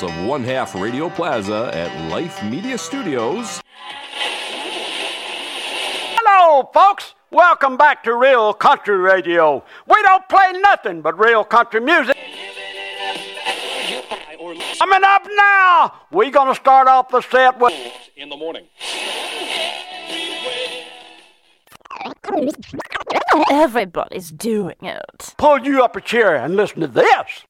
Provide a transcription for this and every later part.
bowels of one half Radio Plaza at Life Media Studios. Hello, folks. Welcome back to Real Country Radio. We don't play nothing but real country music. Coming up now, we're going to start off the set with. in the morning. Everybody's doing it. Pull you up a chair and listen to this.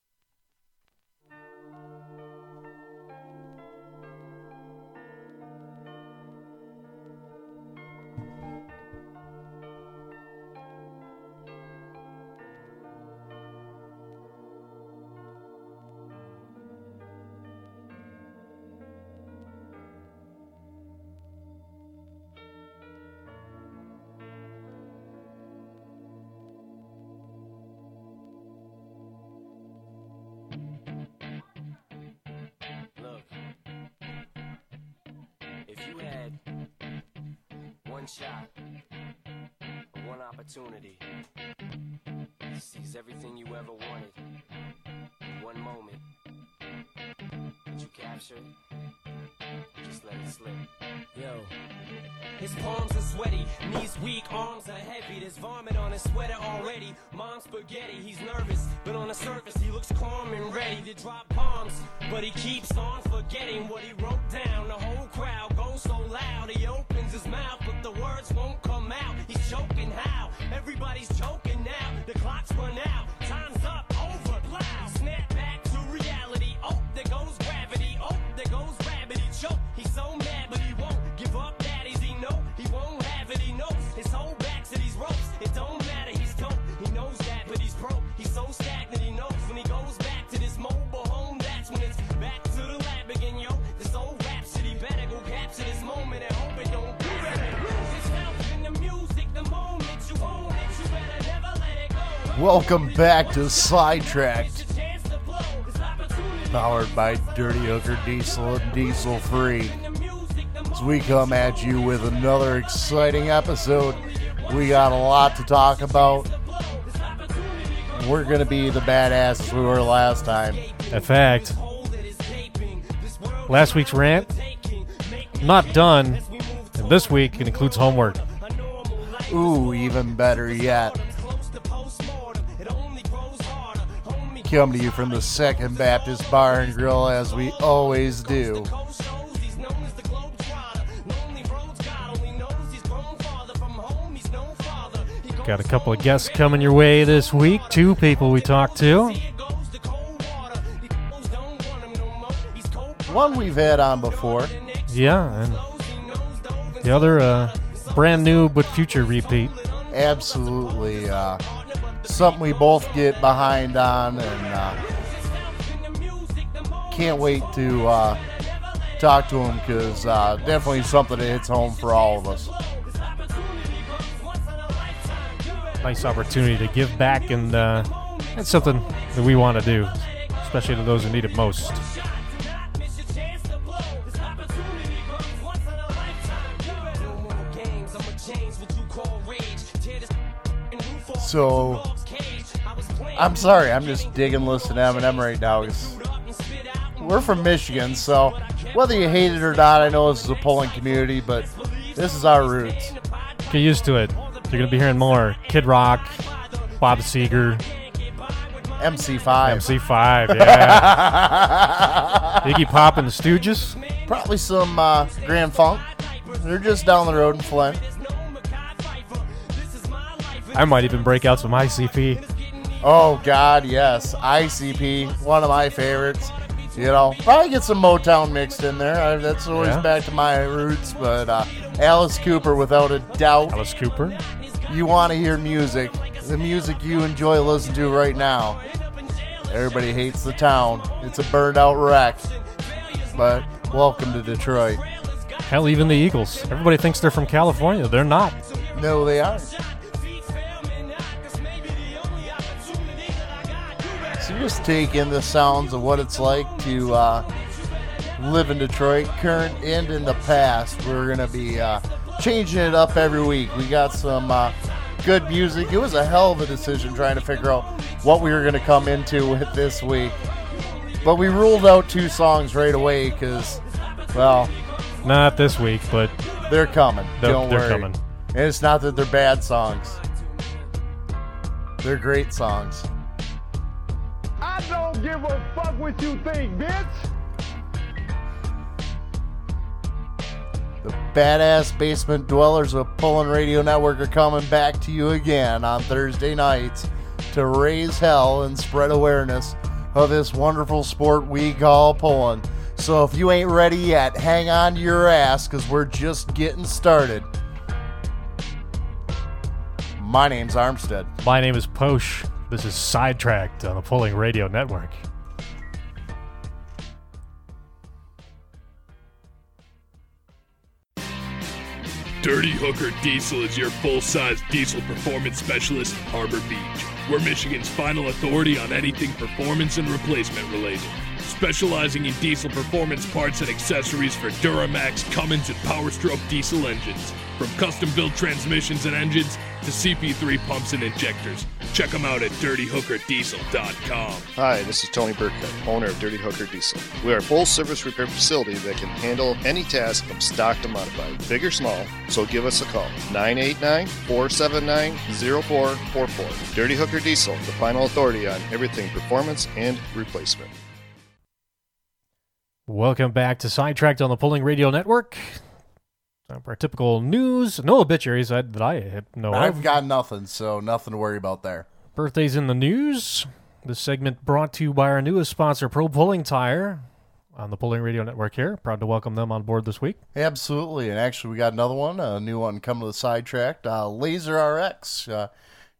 Welcome back to Sidetracked, It's your chance to blow. This opportunity powered by Dirty Hooker Diesel and Diesel Free. As we come at you with another exciting episode, we got a lot to talk about. We're going to be the badasses we were last time. In fact, last week's rant, not done. And this week it includes homework. Ooh, even better yet. Come to you from the Second Baptist Bar and Grill as we always do. Got a couple of guests coming your way this week. Two people we talked to. One we've had on before. Yeah, and the other, uh, brand new but future repeat. Absolutely. Uh, something we both get behind on and uh, can't wait to uh, talk to him because uh, definitely something that hits home for all of us. Nice opportunity to give back, and uh, that's something that we want to do, especially to those who need it most. So, I'm sorry, I'm just digging listening to Eminem right now. We're from Michigan, so whether you hate it or not, I know this is a polling community, but this is our roots. Get used to it. You're gonna be hearing more Kid Rock, Bob Seger, MC5. MC5, yeah, Iggy Pop and the Stooges. Probably some uh, Grand Funk. They're just down the road in Flint. I might even break out some ICP. Oh God, yes, ICP, one of my favorites. You know, probably get some Motown mixed in there. I, that's always Yeah. back to my roots. But uh, Alice Cooper, without a doubt, Alice Cooper. you want to hear music, the music you enjoy listening to right now. Everybody hates the town. It's a burned out wreck. But welcome to Detroit. Hell, even the Eagles. Everybody thinks they're from California. They're not. No, they are. Just take in the sounds of what it's like to uh, live in Detroit, current and in the past. We're gonna be uh, changing it up every week. We got some uh, good music. It was a hell of a decision trying to figure out what we were gonna come into with this week. But we ruled out two songs right away because, well, Not this week, but they're coming. They're- Don't they're worry. coming. And it's not that they're bad songs. They're great songs. I don't give a fuck what you think, bitch. The badass basement dwellers of Pulling Radio Network are coming back to you again on Thursday nights to raise hell and spread awareness of this wonderful sport we call pulling. So if you ain't ready yet, hang on to your ass because we're just getting started. My name's Armstead. my name is Posh. This is Sidetracked on the Pulling Radio Network. Dirty Hooker Diesel is your full size diesel performance specialist in Harbor Beach. We're Michigan's final authority on anything performance and replacement related. Specializing in diesel performance parts and accessories for Duramax, Cummins, and Powerstroke diesel engines. From custom built transmissions and engines to CP3 pumps and injectors. Check them out at dirtyhookerdiesel.com. Hi, this is Tony Burkett, owner of Dirty Hooker Diesel. We are a full service repair facility that can handle any task from stock to modified, big or small, so give us a call. 989 479 0444. Dirty Hooker Diesel, the final authority on everything performance and replacement. Welcome back to Sidetracked on the Pulling Radio Network. For our typical news. No obituaries that, that I know I've of. got nothing, so nothing to worry about there. Birthdays in the news. This segment brought to you by our newest sponsor, Pro Pulling Tire, on the Pulling Radio Network here. Proud to welcome them on board this week. Absolutely, and actually, we got another one, a new one coming to the sidetrack. Uh, Laser RX, uh,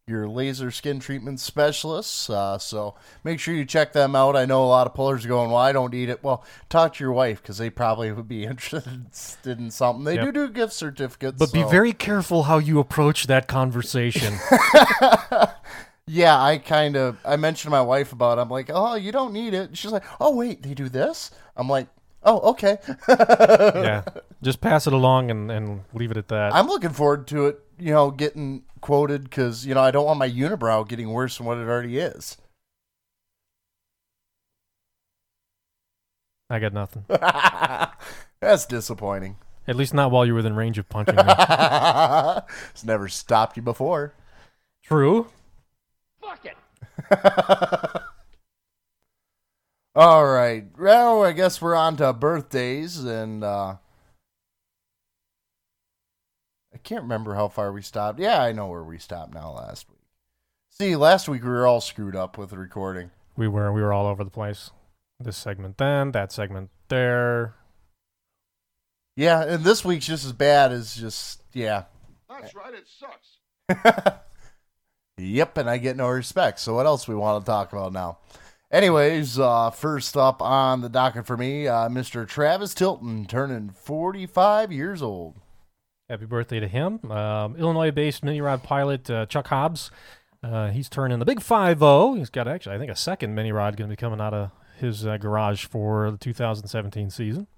your laser skin treatment specialists. Uh, so make sure you check them out. I know a lot of pullers are going, "Well, I don't need it." Well, talk to your wife because they probably would be interested in something. They Yep. do do gift certificates, But be very careful how you approach that conversation. Yeah, I kind of I mentioned to my wife about. It. I'm like, "Oh, you don't need it." She's like, "Oh, wait, they do this." I'm like, "Oh, okay." yeah. Just pass it along and, and leave it at that. I'm looking forward to it, you know, getting quoted because, you know, I don't want my unibrow getting worse than what it already is. I got nothing. That's disappointing. At least not while you're within range of punching me. it's never stopped you before. True. Fuck it. All right. Well, I guess we're on to birthdays, and uh, I can't remember how far we stopped. Yeah, I know where we stopped now last week. See, last week we were all screwed up with the recording. We were we were all over the place. This segment then, that segment there. Yeah, and this week's just as bad as just, yeah. That's right, it sucks. Yep, and I get no respect. So what else we want to talk about now? Anyways, uh, first up on the docket for me, uh, Mr. Travis Tilton turning 45 years old. Happy birthday to him. Um, Illinois-based mini rod pilot uh, Chuck Hobbs. Uh, he's turning the big five zero. He's got actually, I think, a second mini rod going to be coming out of his uh, garage for the 2017 season.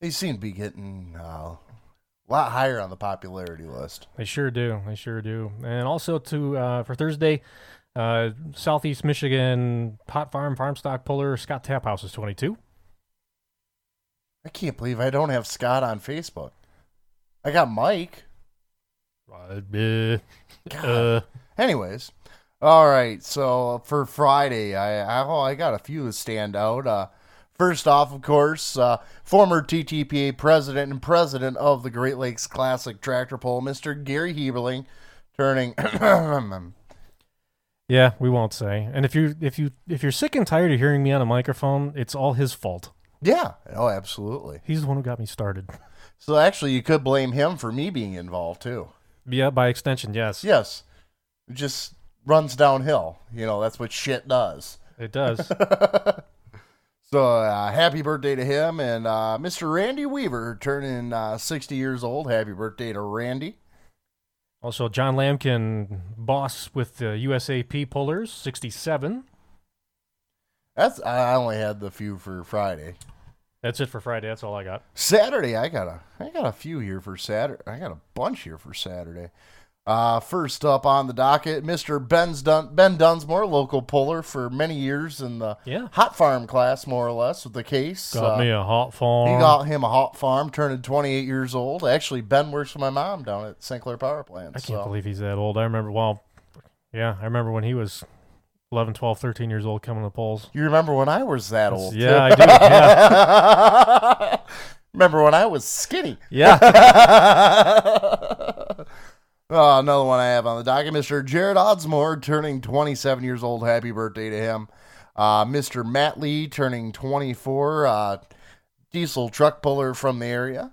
They seem to be getting uh, a lot higher on the popularity list. They sure do. They sure do. And also to uh, for Thursday, uh, Southeast Michigan hot farm farm stock puller Scott Taphouse is 22. I can't believe I don't have Scott on Facebook. I got Mike. Uh, Anyways, all right. So for Friday, I I, oh, I got a few that stand out. Uh, first off, of course, uh, former TTPA president and president of the Great Lakes Classic Tractor Pull, Mr. Gary Heberling, turning. yeah, we won't say. And if you if you if you're sick and tired of hearing me on a microphone, it's all his fault. yeah. Oh, absolutely. He's the one who got me started. So actually, you could blame him for me being involved too. Yeah, by extension, yes. Yes, it just runs downhill. You know, that's what shit does. It does. So uh, happy birthday to him and uh, Mr. Randy Weaver turning uh, 60 years old. Happy birthday to Randy. also, John Lambkin, boss with the USAP pullers, 67. That's I only had the few for Friday. That's it for Friday. That's all I got. Saturday, I got a I got a few here for Saturday. I got a bunch here for Saturday. Uh, first up on the docket, Mr. Ben's Dun- Ben Dunsmore, local puller for many years in the Yeah. hot farm class, more or less, with the case. Got Uh, me a hot farm. He got him a hot farm, turning 28 years old. Actually, Ben works for my mom down at St. Clair Power Plant. I can't believe he's that old. I remember, well, yeah, I remember when he was 11, 12, 13 years old coming to the polls. You remember when I was that old? Yeah, I do. Yeah. remember when I was skinny? Yeah. oh, another one I have on the docket, Mr. Jared Oddsmore, turning 27 years old. Happy birthday to him. Uh, Mr. Matt Lee, turning 24. Uh, diesel truck puller from the area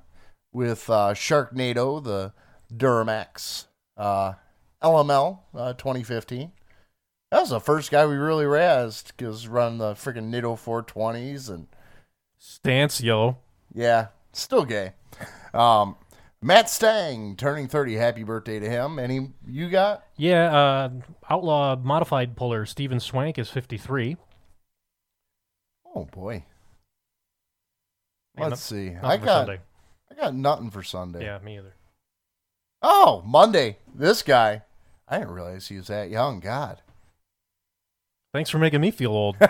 with uh, Sharknado, the Duramax uh, LML uh, 2015. That was the first guy we really razzed because running the freaking Nitto 420s and Stance yellow. yeah, still gay. Um, Matt Stang turning 30. Happy birthday to him. Any you got? Yeah, uh, outlaw modified puller Steven Swank is 53. Oh boy. Let's see. I got Sunday. I got nothing for Sunday. Yeah, me either. Oh, Monday. This guy. I didn't realize he was that young. God. Thanks for making me feel old.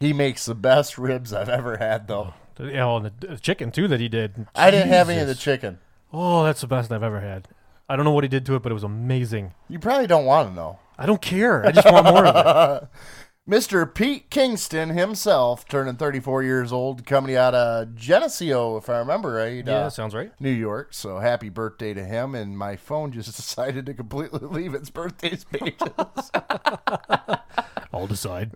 he makes the best ribs I've ever had, though. Oh, yeah, oh, and the the chicken too that he did. I didn't have any of the Jesus. chicken. Oh, that's the best I've ever had. I don't know what he did to it, but it was amazing. You probably don't want to know. I don't care. I just want more of it. Mr. Pete Kingston himself, turning 34 years old, coming out of Geneseo, if I remember right. Yeah, uh, sounds right. New York. So happy birthday to him. And my phone just decided to completely leave its birthdays pages. I'll decide.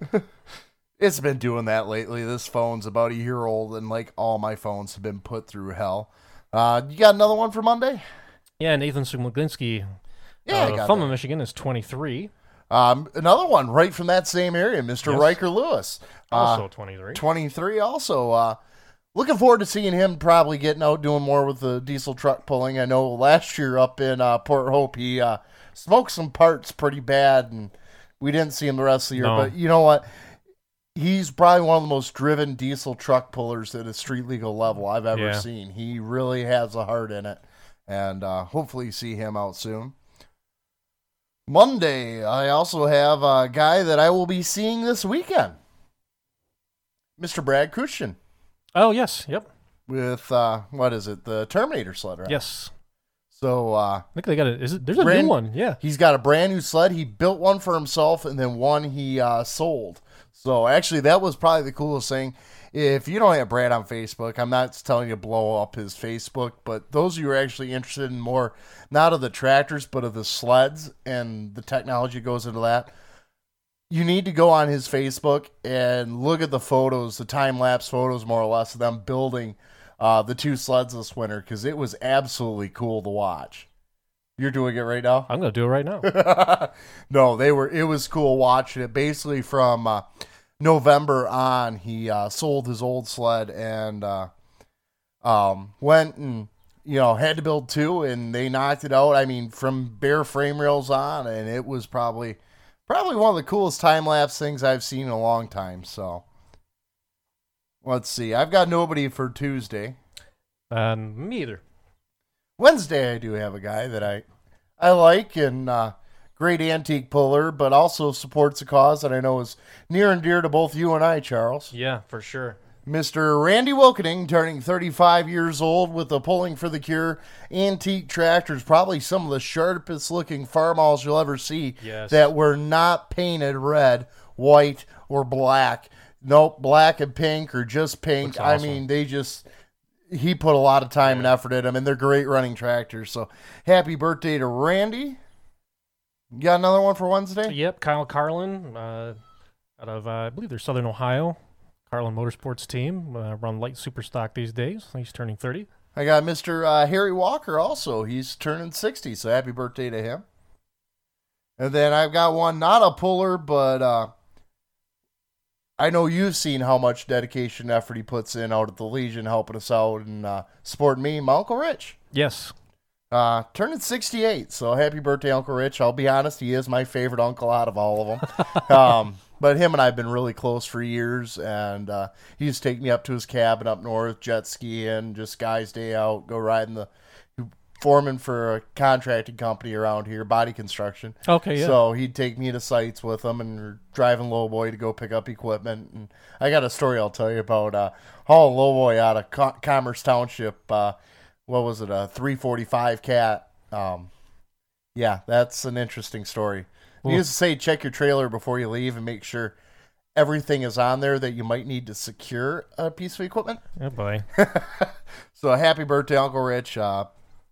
it's been doing that lately. This phone's about a year old, and like all my phones have been put through hell. Uh, you got another one for Monday? Yeah, Nathan Sumlinsky Yeah, uh, from that. Michigan is 23. Um, another one right from that same area, Mr. Yes. Riker Lewis. Uh, Also 23. 23 also. Uh, looking forward to seeing him probably getting out doing more with the diesel truck pulling. I know last year up in uh, Port Hope he uh, smoked some parts pretty bad, and we didn't see him the rest of the year. No. But you know what? He's probably one of the most driven diesel truck pullers at a street legal level I've ever Yeah. seen. He really has a heart in it, and uh, hopefully see him out soon. Monday, I also have a guy that I will be seeing this weekend. Mr. Brad Christian Oh, yes. Yep. with uh what is it? The Terminator sled, right? Yes. So uh I think they got a. Is it? There's a Brand- new one. Yeah. he's got a brand new sled. He built one for himself and then one he uh sold. So actually that was probably the coolest thing. If you don't have Brad on Facebook, I'm not telling you to blow up his Facebook, but those of you who are actually interested in more not of the tractors but of the sleds and the technology goes into that, you need to go on his Facebook and look at the photos, the time lapse photos, more or less, of them building uh, the two sleds this winter because it was absolutely cool to watch. You're doing it right now? I'm gonna do it right now. no, they were. It was cool watching it. Basically, from uh, November on, he uh, sold his old sled and uh, um, went and you know had to build two, and they knocked it out. I mean, from bare frame rails on, and it was probably probably one of the coolest time lapse things I've seen in a long time. So let's see. I've got nobody for Tuesday. Um, me either. Wednesday, I do have a guy that I I like and uh, great antique puller, but also supports a cause that I know is near and dear to both you and I, Charles. Yeah, for sure. Mr. Randy Wilkening, turning 35 years old with the Pulling for the Cure antique tractors, probably some of the sharpest looking farmalls you'll ever see Yes. that were not painted red, white, or black. Nope, black and pink or just pink. Looks I mean, they just he put a lot of time and effort in them, and they're great running tractors. So happy birthday to Randy. You got another one for Wednesday? Yep, Kyle Carlin, uh, out of uh, I believe they're Southern Ohio. Carlin Motorsports team uh, run light super stock these days. He's turning 30. I got Mr. Uh, Harry Walker also. He's turning 60, so happy birthday to him. And then I've got one, not a puller, but uh, I know you've seen how much dedication and effort he puts in out at the Legion, helping us out and uh, supporting me, my Uncle Rich. Yes. Uh, turning 68, so happy birthday, Uncle Rich. I'll be honest, he is my favorite uncle out of all of them. um, but him and I have been really close for years, and uh, he used to take me up to his cabin up north, jet skiing, just guys' day out, go riding the foreman for a contracting company around here, body construction. Okay, yeah. So he'd take me to sites with him, and driving Lowboy to go pick up equipment. And I got a story I'll tell you about uh, hauling Lowboy out of Co- Commerce Township. Uh, what was it? A 345 cat. Um, yeah, that's an interesting story. Well- Needless to say, check your trailer before you leave and make sure everything is on there that you might need to secure a piece of equipment. Oh boy. So happy birthday, Uncle Rich. Uh,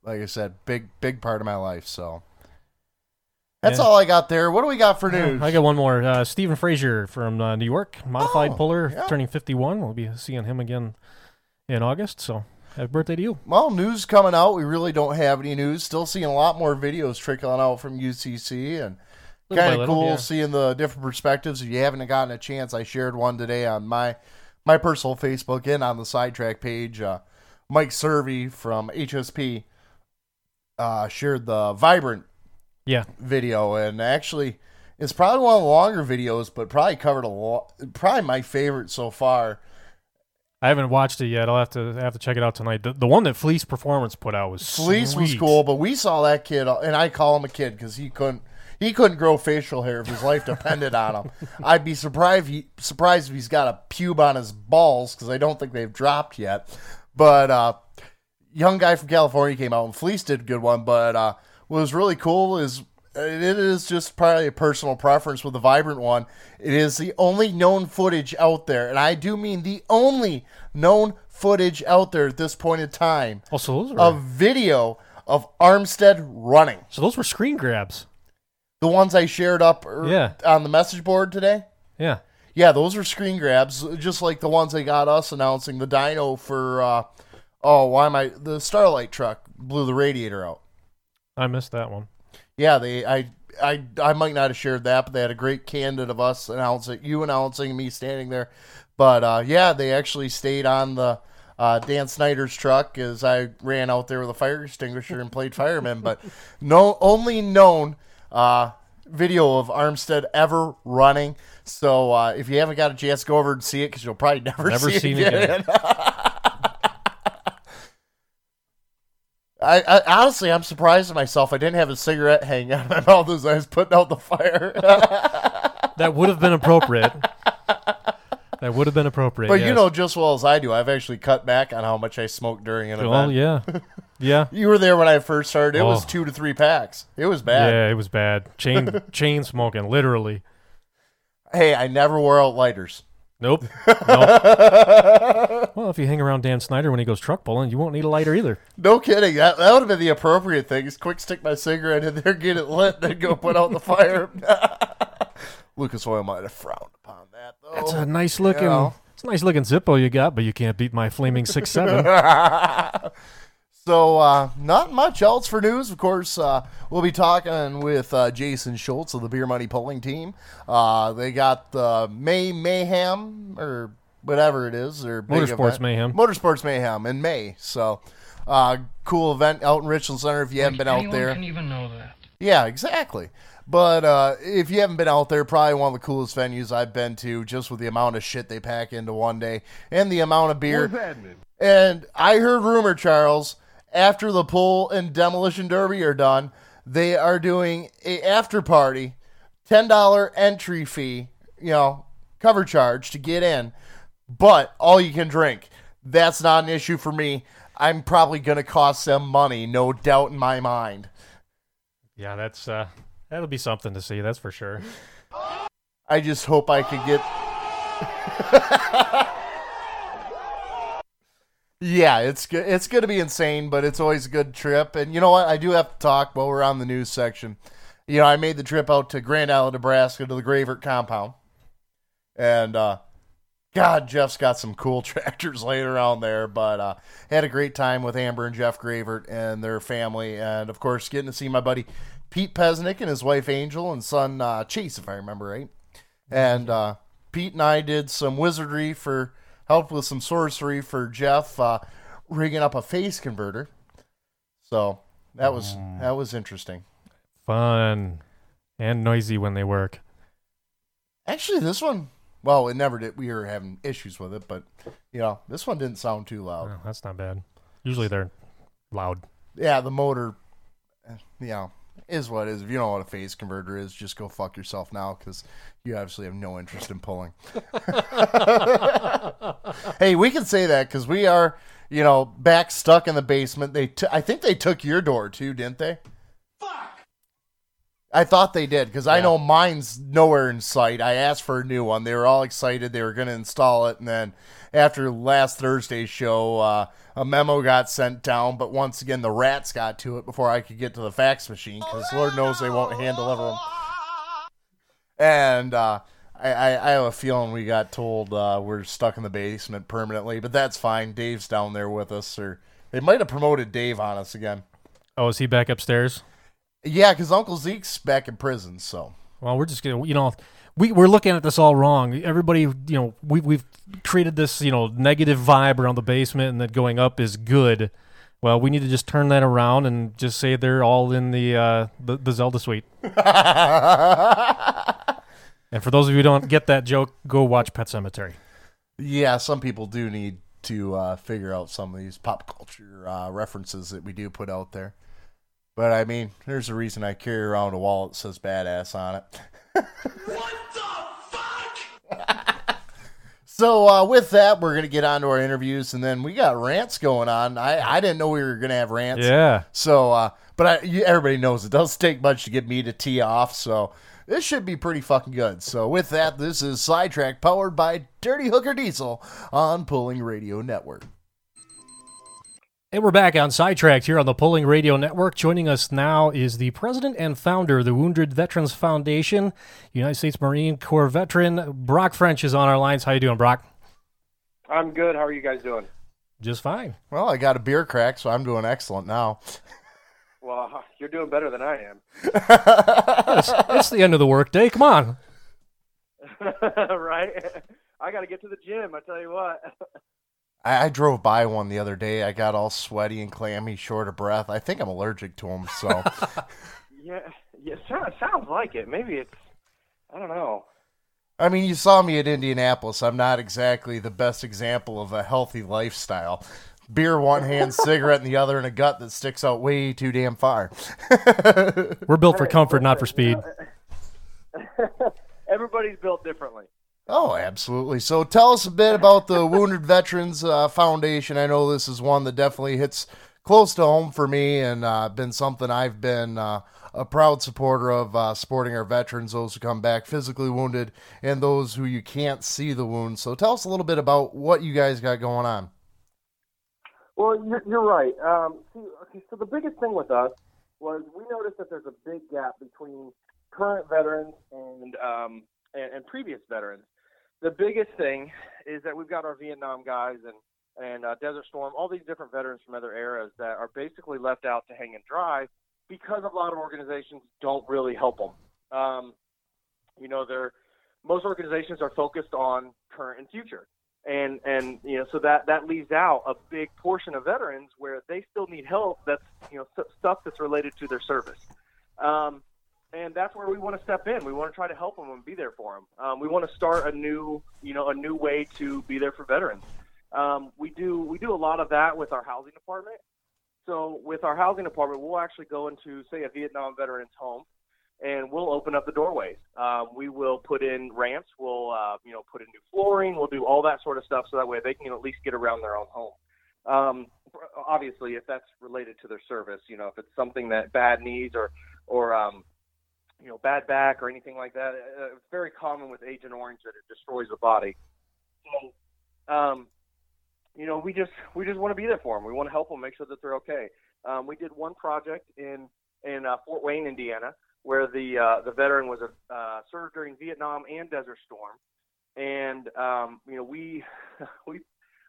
like I said, big big part of my life. So that's Yeah. all I got there. What do we got for news? I got one more. Uh, Stephen Frazier from uh, New York, modified Oh, puller, yeah. turning 51. We'll be seeing him again in August. So happy birthday to you. Well, news coming out. We really don't have any news. Still seeing a lot more videos trickling out from UCC and kind of cool yeah. seeing the different perspectives. If you haven't gotten a chance, I shared one today on my my personal Facebook and on the sidetrack page. Uh, Mike Servey from HSP uh, shared the Vibrant Yeah. video, and actually, it's probably one of the longer videos, but probably covered a lot. Probably my favorite so far. I haven't watched it yet. I'll have to have to check it out tonight. The, the one that Fleece Performance put out was Fleece was cool, but we saw that kid, and I call him a kid because he couldn't he couldn't grow facial hair if his life depended on him. I'd be surprised he, surprised if he's got a pube on his balls because I don't think they've dropped yet. But uh, young guy from California came out and Fleece did a good one. But uh, what was really cool is it is just probably a personal preference with the vibrant one. It is the only known footage out there, and I do mean the only known footage out there at this point in time Oh, so those were a video of Armstead running. so those were screen grabs. The ones I shared up er- Yeah. on the message board today. Yeah. Yeah, those are screen grabs, just like the ones they got us announcing the dyno for. Uh, oh, why am I? The Starlight truck blew the radiator out. I missed that one. Yeah, they. I. I. I might not have shared that, but they had a great candid of us announcing, you announcing, me standing there. But uh, yeah, they actually stayed on the uh, Dan Snyder's truck as I ran out there with a fire extinguisher and played fireman. But no, only known uh, video of Armstead ever running. So uh, if you haven't got a chance, go over and see it because you'll probably never, Never see seen it it again. again. I, I honestly, I'm surprised at myself. I didn't have a cigarette hanging out of my mouth as I was putting out the fire. That would have been appropriate. that would have been appropriate. but you know just well as I do, I've actually cut back on how much I smoke during an Well, event. yeah. Yeah. You were there when I first started. It was Oh. two to three packs. It was bad. Yeah, it was bad. Chain chain smoking, literally. Hey, I never wore out lighters. Nope. nope. well, if you hang around Dan Snyder when he goes truck pulling, you won't need a lighter either. No kidding. That, that would have been the appropriate thing. Is quick stick my cigarette in there, get it lit, then go put out the fire. Lucas Oil might have frowned upon that though. It's a nice looking. know. It's a nice looking Zippo you got, but you can't beat my flaming six seven. So, uh, not much else for news. Of course, uh, we'll be talking with uh, Jason Schultz of the Beer Money Pulling Team. Uh, they got the May Mayhem, or whatever it is. Their big Motorsports event. Mayhem. Motorsports Mayhem in May. So, uh, cool event out in Richland Center if you haven't been out there. Can even know that. Yeah, exactly. But uh, if you haven't been out there, probably one of the coolest venues I've been to, just with the amount of shit they pack into one day and the amount of beer. And I heard rumor, Charles, after the pull and demolition derby are done, they are doing a after party, ten dollar entry fee, you know, cover charge to get in, but all you can drink. That's not an issue for me. I'm probably gonna cost them money, no doubt in my mind. yeah, that's uh, that'll be something to see. That's for sure. I just hope I could get. yeah, it's go- it's going to be insane, but it's always a good trip. And you know what? I do have to talk while we're on the news section. You know, I made the trip out to Grand Island, Nebraska, to the Gravert compound, and uh, God, Jeff's got some cool tractors laying around there. But uh, had a great time with Amber and Jeff Gravert and their family, and of course, getting to see my buddy Pete Pesnick and his wife Angel and son uh, Chase, if I remember right. And uh, Pete and I did some wizardry for helped with some sorcery for Jeff, uh, rigging up a phase converter. So that was that was interesting. Fun and noisy when they work. Actually, this one, well, it never did. We were having issues with it, but you know, this one didn't sound too loud. Oh, that's not bad. Usually they're loud. yeah, the motor, eh, you know, is what it is. If you don't know what a phase converter is, just go fuck yourself now because you obviously have no interest in pulling. hey, we can say that because we are, you know, back stuck in the basement. They, t- I think they took your door too, didn't they? Fuck. I thought they did because I know mine's nowhere in sight. I asked for a new one. They were all excited. They were going to install it. And then after last Thursday's show, uh, a memo got sent down. But once again, the rats got to it before I could get to the fax machine because Lord knows they won't hand deliver them. And uh, I, I, I have a feeling we got told uh, we're stuck in the basement permanently. But that's fine. Dave's down there with us. Or they might have promoted Dave on us again. Oh, is he back upstairs? Yeah, because Uncle Zeke's back in prison. So Well, we're just gonna, you know, we we're looking at this all wrong. Everybody, you know, we we've created this, you know, negative vibe around the basement, and that going up is good. Well, we need to just turn that around and just say they're all in the uh, the, the Zelda suite. and for those of you who don't get that joke, go watch Pet Sematary. Yeah, some people do need to uh, figure out some of these pop culture uh, references that we do put out there. But I mean, there's a reason I carry around a wallet that says badass on it. what the fuck? so uh, with that, we're gonna get on to our interviews, and then we got rants going on. I, I didn't know we were gonna have rants. Yeah. So, uh, but I, you, everybody knows it doesn't take much to get me to tee off. So this should be pretty fucking good. So with that, this is Sidetrack powered by Dirty Hooker Diesel on Pulling Radio Network. And we're back on Sidetracked here on the Pulling Radio Network. Joining us now is the president and founder of the Wounded Veterans Foundation, United States Marine Corps veteran Brock French is on our lines. How you doing, Brock? I'm good. How are you guys doing? Just fine. Well, I got a beer crack, so I'm doing excellent now. Well, you're doing better than I am. it's, it's the end of the workday. Come on. right? I got to get to the gym. I tell you what. I, I drove by one the other day. I got all sweaty and clammy, short of breath. I think I'm allergic to them. So yeah, yeah. Sounds, sounds like it. Maybe it's. I don't know. I mean, you saw me at Indianapolis. I'm not exactly the best example of a healthy lifestyle. Beer one hand, cigarette in the other, and a gut that sticks out way too damn far. We're built for comfort, not for speed. Everybody's built differently. Oh, absolutely. So tell us a bit about the Wounded Veterans uh, Foundation. I know this is one that definitely hits close to home for me and uh, been something I've been uh, a proud supporter of uh, supporting our veterans, those who come back physically wounded and those who you can't see the wounds. So tell us a little bit about what you guys got going on. Well, you're, you're right. Um, see, okay, so the biggest thing with us was we noticed that there's a big gap between current veterans and um, and, and previous veterans. The biggest thing is that we've got our Vietnam guys and and uh, Desert Storm, all these different veterans from other eras that are basically left out to hang and dry because a lot of organizations don't really help them. Um, you know, they're most organizations are focused on current and future, and and you know, so that that leaves out a big portion of veterans where they still need help. That's you know st- stuff that's related to their service. Um, and that's where we want to step in. We want to try to help them and be there for them. Um, we want to start a new, you know, a new way to be there for veterans. Um, we do we do a lot of that with our housing department. So with our housing department, we'll actually go into say a Vietnam veteran's home, and we'll open up the doorways. Um, we will put in ramps. We'll uh, you know put in new flooring. We'll do all that sort of stuff so that way they can at least get around their own home. Um, obviously, if that's related to their service, you know, if it's something that bad needs or or um, you know, bad back or anything like that. Uh, it's very common with Agent Orange that it destroys the body. So, um, you know, we just we just want to be there for them. We want to help them, make sure that they're okay. Um, we did one project in in uh, Fort Wayne, Indiana, where the uh, the veteran was a, uh, served during Vietnam and Desert Storm, and um, you know we we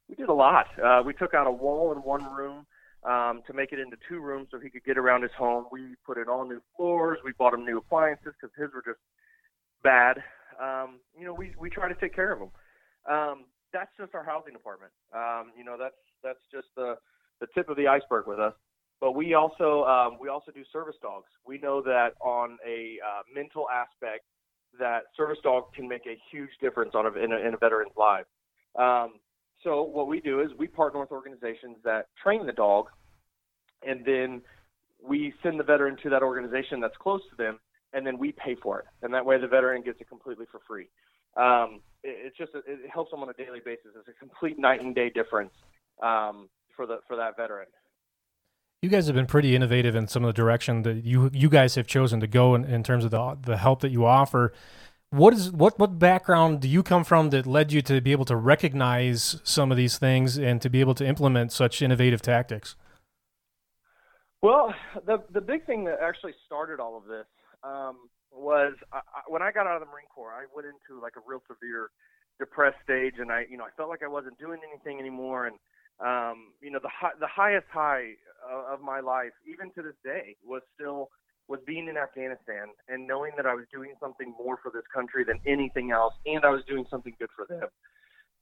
we did a lot. Uh, we took out a wall in one room um, to make it into two rooms so he could get around his home. We put in all new floors. We bought him new appliances because his were just bad. Um, you know, we we try to take care of him. Um, that's just our housing department. Um, you know, that's that's just the the tip of the iceberg with us. But we also um, we also do service dogs. We know that on a uh, mental aspect, that service dog can make a huge difference on a, in, a, in a veteran's life. Um, so what we do is we partner with organizations that train the dog and then we send the veteran to that organization that's close to them, and then we pay for it, and that way the veteran gets it completely for free. Um, it, it's just it helps them on a daily basis. It's a complete night and day difference um, for the for that veteran. You guys have been pretty innovative in some of the direction that you you guys have chosen to go in, in terms of the the help that you offer. What is what what background do you come from that led you to be able to recognize some of these things and to be able to implement such innovative tactics? Well, the the big thing that actually started all of this um, was I, when I got out of the Marine Corps. I went into like a real severe depressed stage, and I you know I felt like I wasn't doing anything anymore, and um, you know the high, the highest high of my life, even to this day, was still was being in Afghanistan and knowing that I was doing something more for this country than anything else, and I was doing something good for them.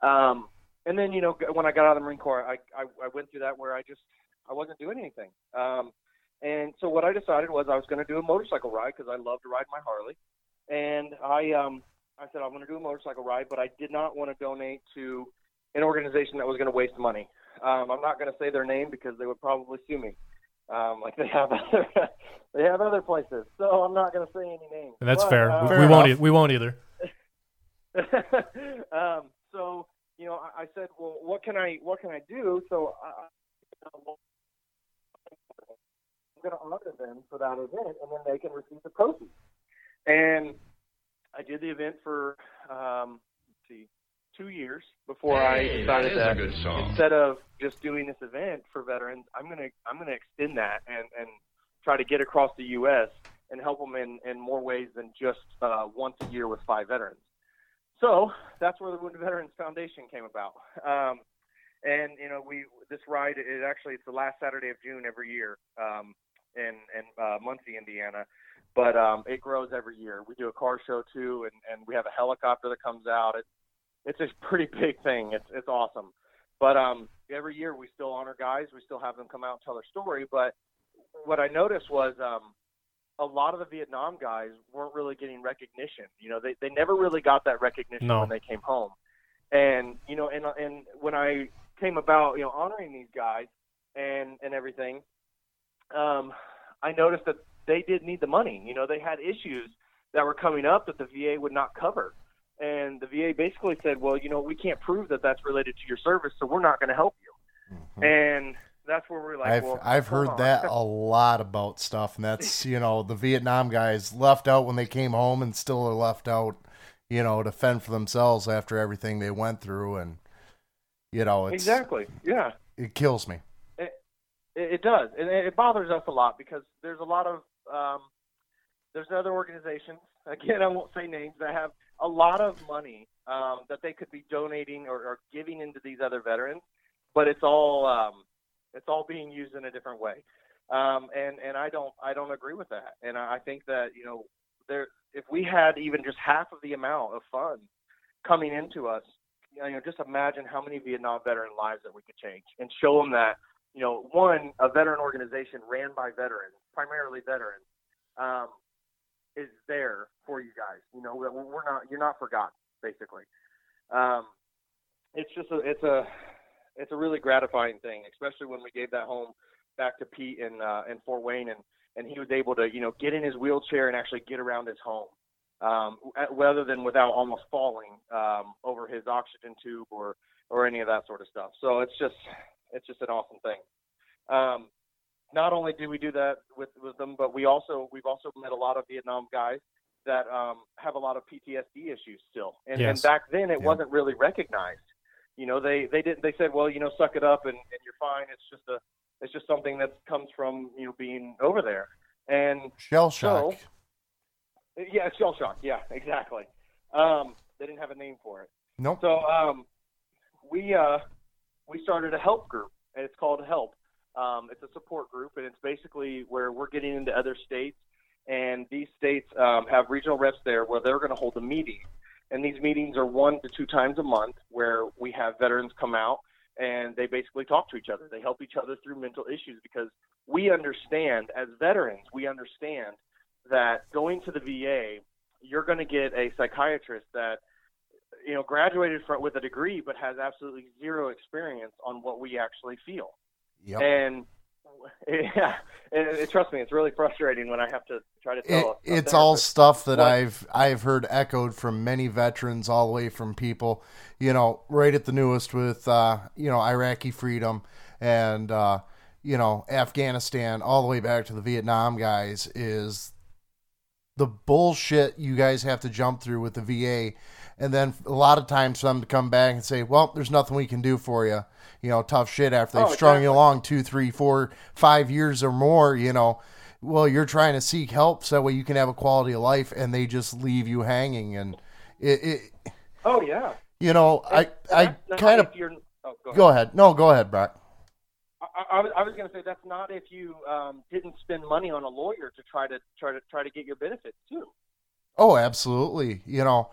Um, and then, you know, when I got out of the Marine Corps, I, I, I went through that where I just I wasn't doing anything. Um, and so what I decided was I was going to do a motorcycle ride because I love to ride my Harley. And I um, I said I'm going to do a motorcycle ride, but I did not want to donate to an organization that was going to waste money. Um, I'm not going to say their name because they would probably sue me um, like they have other they have other places. So I'm not going to say any names. And that's but, fair. Uh, we, we won't. E- we won't either. um, so you know, I, I said, well, what can I what can I do? So I, I'm going to honor them for that event, and then they can receive the proceeds. And I did the event for um, let's see two years before Hey, I decided that, song. instead of just doing this event for veterans, I'm gonna I'm gonna extend that and and try to get across the U.S. and help them in in more ways than just uh, once a year with five veterans. So that's where the Wounded Veterans Foundation came about. Um, and you know, we this ride it actually it's the last Saturday of June every year um, in in uh, Muncie, Indiana. But um, it grows every year. We do a car show too, and, and we have a helicopter that comes out. It, it's a pretty big thing. It's it's awesome. But um, every year we still honor guys. We still have them come out and tell their story. But what I noticed was um, a lot of the Vietnam guys weren't really getting recognition. You know, they they never really got that recognition No. when they came home. And you know, and and when I came about, you know, honoring these guys and and everything, um, I noticed that they did need the money. You know, they had issues that were coming up that the VA would not cover. And the VA basically said, well, you know, we can't prove that that's related to your service, so we're not going to help you. And that's where we're like, I've well, I've heard on. that a lot about stuff, and that's you know the Vietnam guys left out when they came home, and still are left out, you know, to fend for themselves after everything they went through, and you know it's exactly, yeah. it kills me. It, it does, and it bothers us a lot because there's a lot of um, there's other organizations. Again, I won't say names that have a lot of money um, that they could be donating or, or giving into these other veterans, but it's all um, it's all being used in a different way. Um, and and I don't I don't agree with that. And I think that you know there if we had even just half of the amount of funds coming into us, you know, just imagine how many Vietnam veteran lives that we could change and show them that you know, one, a veteran organization ran by veterans, primarily veterans, um, is there for you guys. You know, we're not, you're not forgotten, basically. Um, it's just a, it's a, it's a really gratifying thing, especially when we gave that home back to Pete in uh, in Fort Wayne, and and he was able to, you know, get in his wheelchair and actually get around his home, um, rather than without almost falling um, over his oxygen tube or or any of that sort of stuff. So it's just it's just an awesome thing. Um, not only do we do that with, with them, but we also we've also met a lot of Vietnam guys that um, have a lot of PTSD issues still. And, and back then, it Yeah. wasn't really recognized. You know, they they didn't. They said, well, you know, suck it up and, and you're fine. It's just a it's just something that comes from you know being over there. And Shell shock. so, yeah, shell shock. Yeah, exactly. Um, they didn't have a name for it. nope. So um, we uh, we started a help group, and it's called Help. Um, it's a support group, and it's basically where we're getting into other states, and these states um, have regional reps there where they're going to hold a meeting, and these meetings are one to two times a month where we have veterans come out and they basically talk to each other. They help each other through mental issues because we understand as veterans, we understand that going to the VA, you're going to get a psychiatrist that you know graduated from with a degree but has absolutely zero experience on what we actually feel Yep. and Yeah, and, trust me, it's really frustrating when I have to try to It, tell. a it's all stuff that what- I've I've heard echoed from many veterans, all the way from people, you know, right at the newest with uh, you know Iraqi freedom and uh, you know Afghanistan, all the way back to the Vietnam guys. Is the bullshit you guys have to jump through with the VA, and then a lot of times for them to come back and say, "Well, there's nothing we can do for you." You know, tough shit after they've Oh, strung exactly. you along two, three, four, five years or more. You know, well, you're trying to seek help so that way you can have a quality of life, and they just leave you hanging. And it, it Oh yeah. you know, I, And I kind of you're- oh, go ahead. go ahead. No, go ahead, Brock. I, I was going to say that's not if you um, didn't spend money on a lawyer to try to try to try to get your benefits too. Oh, absolutely. You know,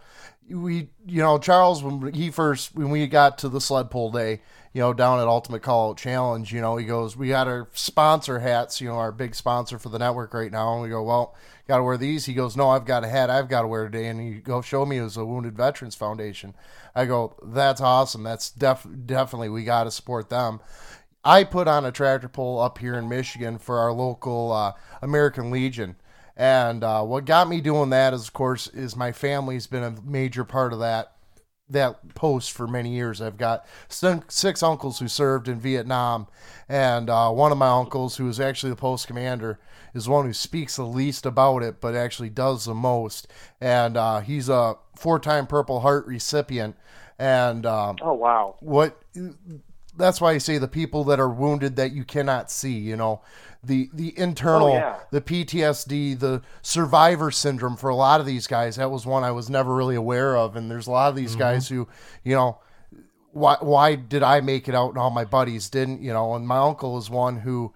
we, you know, Charles, when he first, when we got to the sled pull day, you know, down at Ultimate Call Challenge, you know, he goes, we got our sponsor hats, you know, our big sponsor for the network right now. And we go, well, got to wear these. He goes, no, I've got a hat I've got to wear today. And he go, show me it was a Wounded Veterans Foundation. I go, that's awesome. That's def- definitely, we got to support them. I put on a tractor pull up here in Michigan for our local uh, American Legion. And uh, what got me doing that is, of course, is my family's been a major part of that that post for many years. I've got six uncles who served in Vietnam, and uh, one of my uncles, who is actually the post commander, is one who speaks the least about it, but actually does the most. And uh, he's a four-time Purple Heart recipient. And um, Oh wow. what that's why I say the people that are wounded that you cannot see, you know, the the internal, Oh, yeah. the PTSD, the survivor syndrome for a lot of these guys. That was one I was never really aware of, and there's a lot of these guys who, you know, why why did I make it out and all my buddies didn't, you know? And my uncle is one who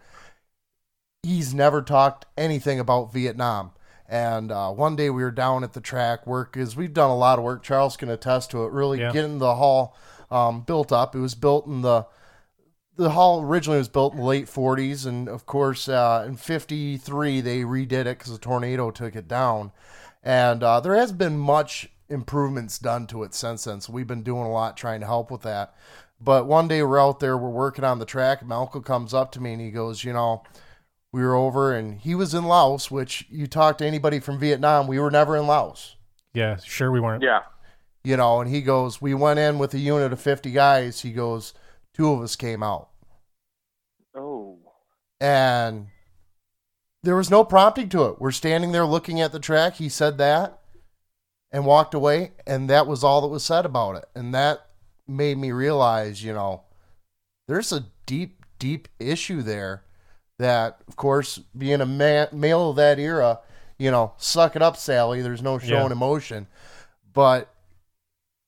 he's never talked anything about Vietnam. And uh, one day we were down at the track work is we've done a lot of work. Charles can attest to it. Really Yeah. getting the hall um, built up. It was built in the the hall originally was built in the late 40s, and of course uh, in 53 they redid it because a tornado took it down. And uh, there has been much improvements done to it since then. So we've been doing a lot trying to help with that. But one day we're out there, we're working on the track, and my uncle comes up to me and he goes, you know, we were over and he was in Laos, which you talk to anybody from Vietnam, we were never in Laos. Yeah, sure we weren't. Yeah. You know, and he goes, we went in with a unit of 50 guys. He goes, two of us came out. Oh. And there was no prompting to it. We're standing there looking at the track. He said that and walked away, and that was all that was said about it. And that made me realize, you know, there's a deep, deep issue there that, of course, being a man, male of that era, you know, suck it up, Sally. There's no showing Yeah. emotion. But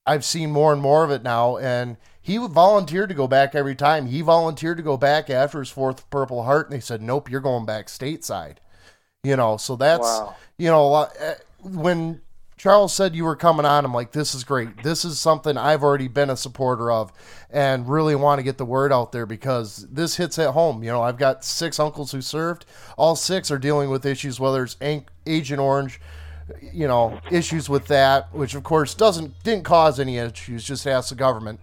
I've seen more and more of it now, and he volunteered to go back every time. He volunteered to go back after his fourth Purple Heart, and they said, "Nope, you're going back stateside." You know, so that's Wow. you know eh, when Charles said you were coming on, I'm like, this is great. This is something I've already been a supporter of, and really want to get the word out there because this hits at home. You know, I've got six uncles who served. All six are dealing with issues, whether it's Agent Orange, you know issues with that which of course doesn't didn't cause any issues just ask the government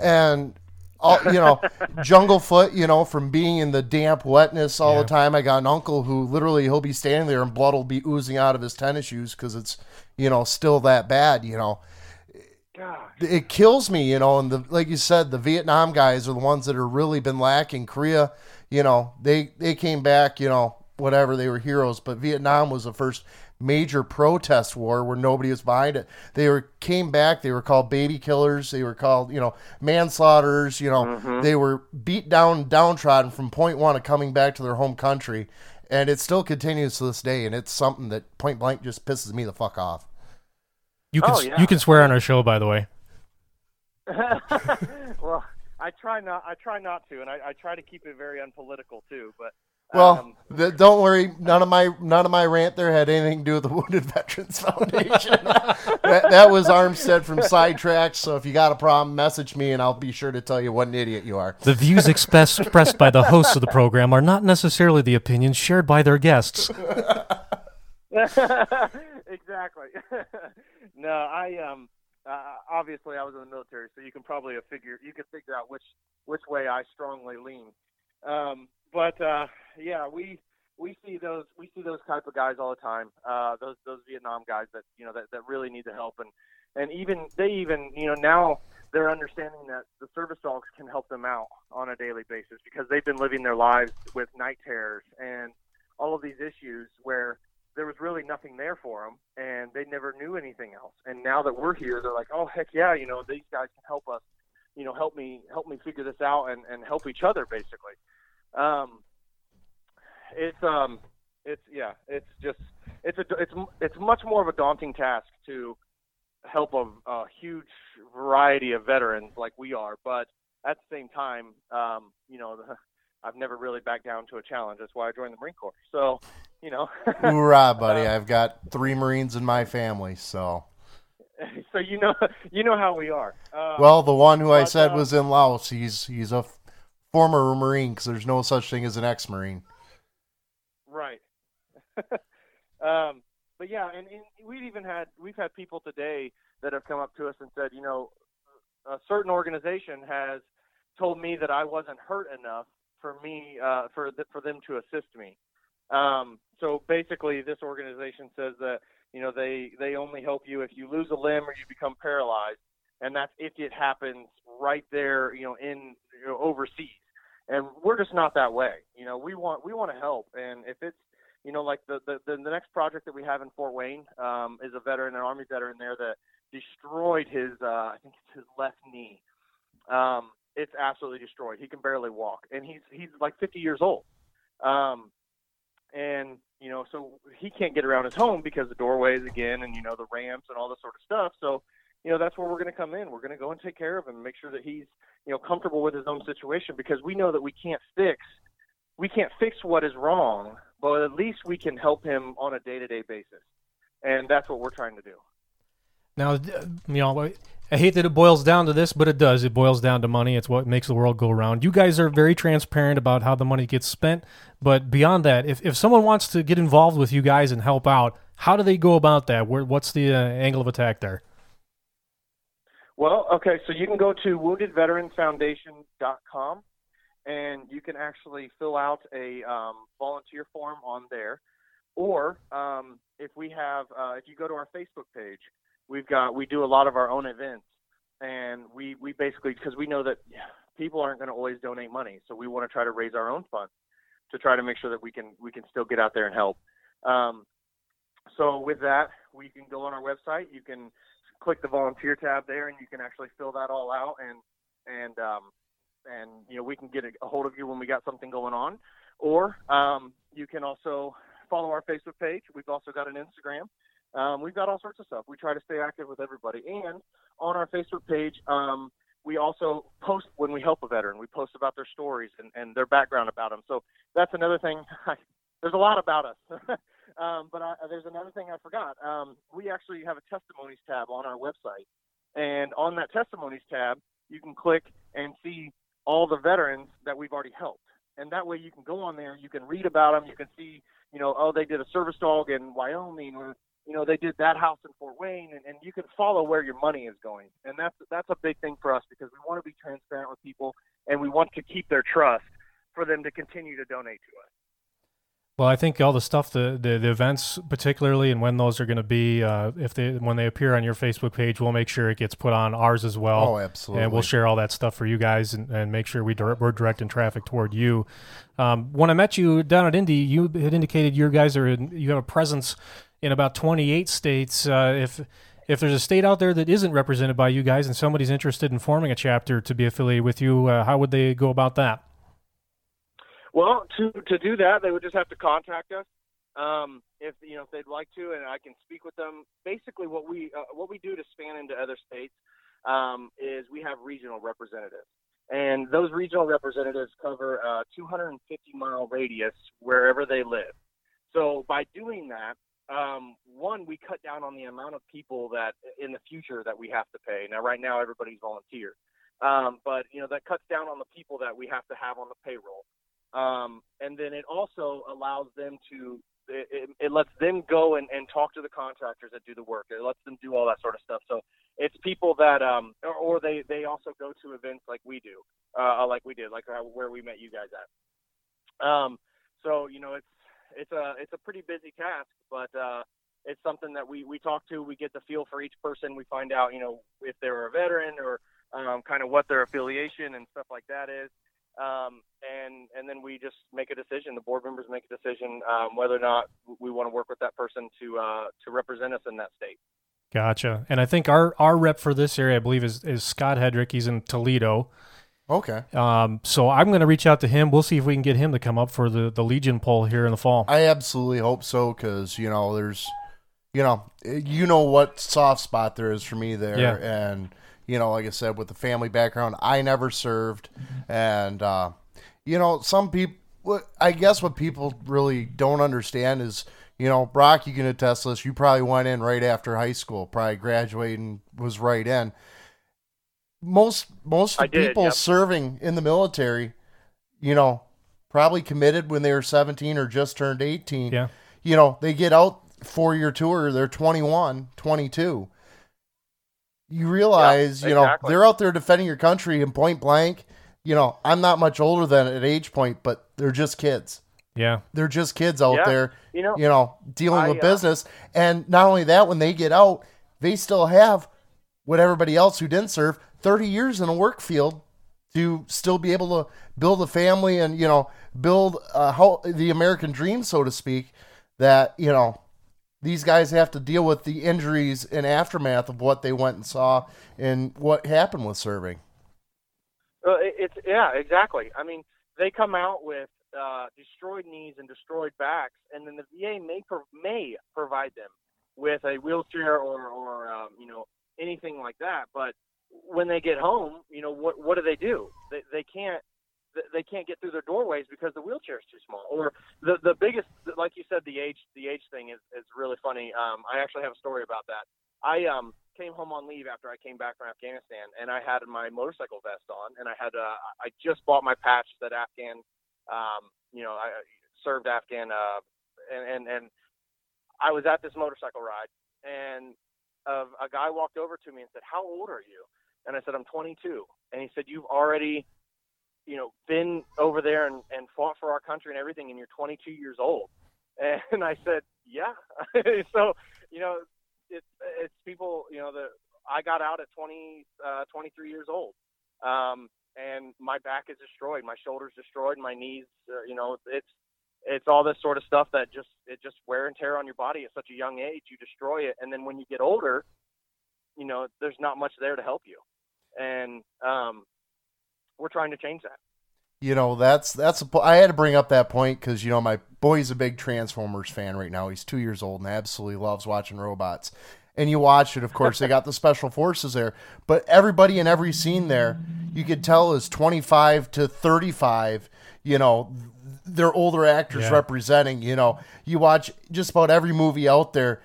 and all you know jungle foot you know from being in the damp wetness all Yeah. the time i got an uncle who literally he'll be standing there and blood will be oozing out of his tennis shoes because it's you know still that bad you know Gosh. it kills me, you know. And the like you said, the Vietnam guys are the ones that have really been lacking. Korea, you know, they they came back, you know, whatever they were heroes. But Vietnam was the first major protest war where nobody was behind it. They were came back. They were called baby killers. They were called, you know, manslaughters. You know, mm-hmm. they were beat down, downtrodden from point one of coming back to their home country. And it still continues to this day, and it's something that point blank just pisses me the fuck off. You can Oh, yeah. you can swear on our show, by the way. well, I try not. I try not to, and I, I try to keep it very unpolitical too. But Well, um, th- don't worry. None of my none of my rant there had anything to do with the Wounded Veterans Foundation. that, that was Armstead from Sidetracks. So if you got a problem, message me, and I'll be sure to tell you what an idiot you are. The views expressed expressed by the hosts of the program are not necessarily the opinions shared by their guests. exactly. no, I um uh, obviously I was in the military, so you can probably figure you can figure out which which way I strongly lean. Um, but uh, yeah, we we see those we see those type of guys all the time. Uh, those those Vietnam guys that you know that, that really need the help, and and even they even you know now they're understanding that the service dogs can help them out on a daily basis because they've been living their lives with night terrors and all of these issues where there was really nothing there for them and they never knew anything else. And now that we're here, they're like, oh heck yeah, you know these guys can help us, you know help me help me figure this out and and help each other basically. Um, it's um it's yeah it's just it's a it's it's much more of a daunting task to help a, a huge variety of veterans like we are but at the same time um you know the, I've never really backed down to a challenge. That's why I joined the Marine Corps. So you know. Hoorah buddy. I've got three Marines in my family so. So you know you know how we are. Um, well the one who but, I said uh, was in Laos he's he's a f- former Marine because there's no such thing as an ex-Marine Right. um, but yeah, and, and we've even had we've had people today that have come up to us and said, you know, a certain organization has told me that I wasn't hurt enough for me uh, for th- for them to assist me. Um, so basically, this organization says that you know they they only help you if you lose a limb or you become paralyzed, and that's if it happens right there, you know, in you know, overseas and we're just not that way. You know, we want we want to help, and if it's you know like the the the next project that we have in Fort Wayne um, is a veteran, an Army veteran there that destroyed his uh, I think it's his left knee. Um, it's absolutely destroyed. He can barely walk, and he's he's like 50 years old. Um, and you know, so he can't get around his home because the doorways again, and you know the ramps and all this sort of stuff. So you know that's where we're going to come in. We're going to go and take care of him, make sure that he's you know comfortable with his own situation because we know that we can't fix we can't fix what is wrong, but at least we can help him on a day-to-day basis, and that's what we're trying to do. Now, you know, I hate that it boils down to this, but it does. It boils down to money. It's what makes the world go around. You guys are very transparent about how the money gets spent, but beyond that, if, if someone wants to get involved with you guys and help out, how do they go about that? Where, what's the uh, angle of attack there? Well, okay, so you can go to woundedveteransfoundation.com and you can actually fill out a um, volunteer form on there. Or um, if we have, uh, if you go to our Facebook page, we've got we do a lot of our own events, and we we basically because we know that people aren't going to always donate money, so we want to try to raise our own funds to try to make sure that we can we can still get out there and help. Um, so with that, we can go on our website. You can click the volunteer tab there, and you can actually fill that all out, and and um, and you know we can get a, hold of you when we got something going on, or um, you can also follow our Facebook page. We've also got an Instagram. Um, we've got all sorts of stuff. We try to stay active with everybody, and on our Facebook page. Um, we also post when we help a veteran. We post about their stories and, and their background about them. So that's another thing. There's a lot about us. Um, but I, there's another thing I forgot. Um, we actually have a testimonies tab on our website, and on that testimonies tab, you can click and see all the veterans that we've already helped. And that way, you can go on there, you can read about them, you can see, you know, oh, they did a service dog in Wyoming, or you know, they did that house in Fort Wayne, and, and you can follow where your money is going. And that's that's a big thing for us because we want to be transparent with people, and we want to keep their trust for them to continue to donate to us. Well, I think all the stuff, the, the, the events particularly, and when those are going to be, uh, if they when they appear on your Facebook page, we'll make sure it gets put on ours as well. Oh, absolutely. And we'll share all that stuff for you guys and, and make sure we dir- we're directing traffic toward you. Um, when I met you down at Indy, you had indicated your guys are in, you have a presence in about 28 states. Uh, if if there's a state out there that isn't represented by you guys and somebody's interested in forming a chapter to be affiliated with you, uh, how would they go about that? Well, to to do that, they would just have to contact us. Um, if you know if they'd like to, and I can speak with them. Basically, what we uh, what we do to span into other states um, is we have regional representatives, and those regional representatives cover a 250 mile radius wherever they live. So by doing that, um, one, we cut down on the amount of people that in the future that we have to pay. Now, right now, everybody's volunteer, um, but you know that cuts down on the people that we have to have on the payroll. Um, and then it also allows them to it, it, it lets them go and, and talk to the contractors that do the work. It lets them do all that sort of stuff. So it's people that um or, or they they also go to events like we do, uh, like we did, like uh, where we met you guys at. Um, so you know, it's it's a it's a pretty busy task, but uh, it's something that we we talk to. We get the feel for each person. We find out, you know, if they're a veteran or um, kind of what their affiliation and stuff like that is. Um, and and then we just make a decision. The board members make a decision um, whether or not we want to work with that person to uh, to represent us in that state. Gotcha. And I think our our rep for this area, I believe, is is Scott Hedrick. He's in Toledo. Okay. Um, so I'm going to reach out to him. We'll see if we can get him to come up for the the Legion poll here in the fall. I absolutely hope so because you know there's, you know, you know what soft spot there is for me there, Yeah. and you know, like I said, with the family background, I never served, and uh, you know, some people. I guess what people really don't understand is, you know, Brock, you can attest to this. You probably went in right after high school, probably graduated and was right in. Most most of did, people yep. serving in the military, you know, probably committed when they were 17 or just turned 18. Yeah. You know, they get out four year tour, they're 21, 22. You realize, you know, exactly. they're out there defending your country in point blank. You know, I'm not much older than at age point, but they're just kids. Yeah. They're just kids out Yeah. there, You know, you know, dealing I, with uh, business. And not only that, when they get out, they still have what everybody else who didn't serve 30 years in a work field to still be able to build a family and, you know, build uh, how, the American dream, so to speak, that, you know, these guys have to deal with the injuries and aftermath of what they went and saw and what happened with serving. Uh, it's yeah, exactly. I mean, they come out with uh, destroyed knees and destroyed backs, and then the VA may pro- may provide them with a wheelchair or or um, you know anything like that. But when they get home, you know what what do they do? They they can't they can't get through their doorways because the wheelchair is too small. Or the the biggest, like you said, the age the age thing is is really funny. Um, I actually have a story about that. I um came home on leave after I came back from Afghanistan, and I had my motorcycle vest on, and I had uh, I just bought my patch that Afghan, um, you know, I served Afghan, uh, and and and I was at this motorcycle ride, and uh, a guy walked over to me and said, "How old are you?" And I said, "I'm 22." And he said, "You've already, you know, been over there and, and fought for our country and everything, and you're 22 years old." And I said, "Yeah." so, you know, it's it's people, you know, the I got out at 20, uh, 23 years old, um, and my back is destroyed, my shoulders destroyed, my knees, uh, you know, it's it's all this sort of stuff that just it just wear and tear on your body at such a young age. You destroy it, and then when you get older, you know, there's not much there to help you, and um, we're trying to change that. you know that's that's a po- I had to bring up that point because you know my boy's a big Transformers fan right now. He's two years old and absolutely loves watching robots. And you watch it, of course, they got the special forces there, but everybody in every scene there, you could tell is twenty five to thirty five. You know, they're older actors Yeah. representing. You know, you watch just about every movie out there.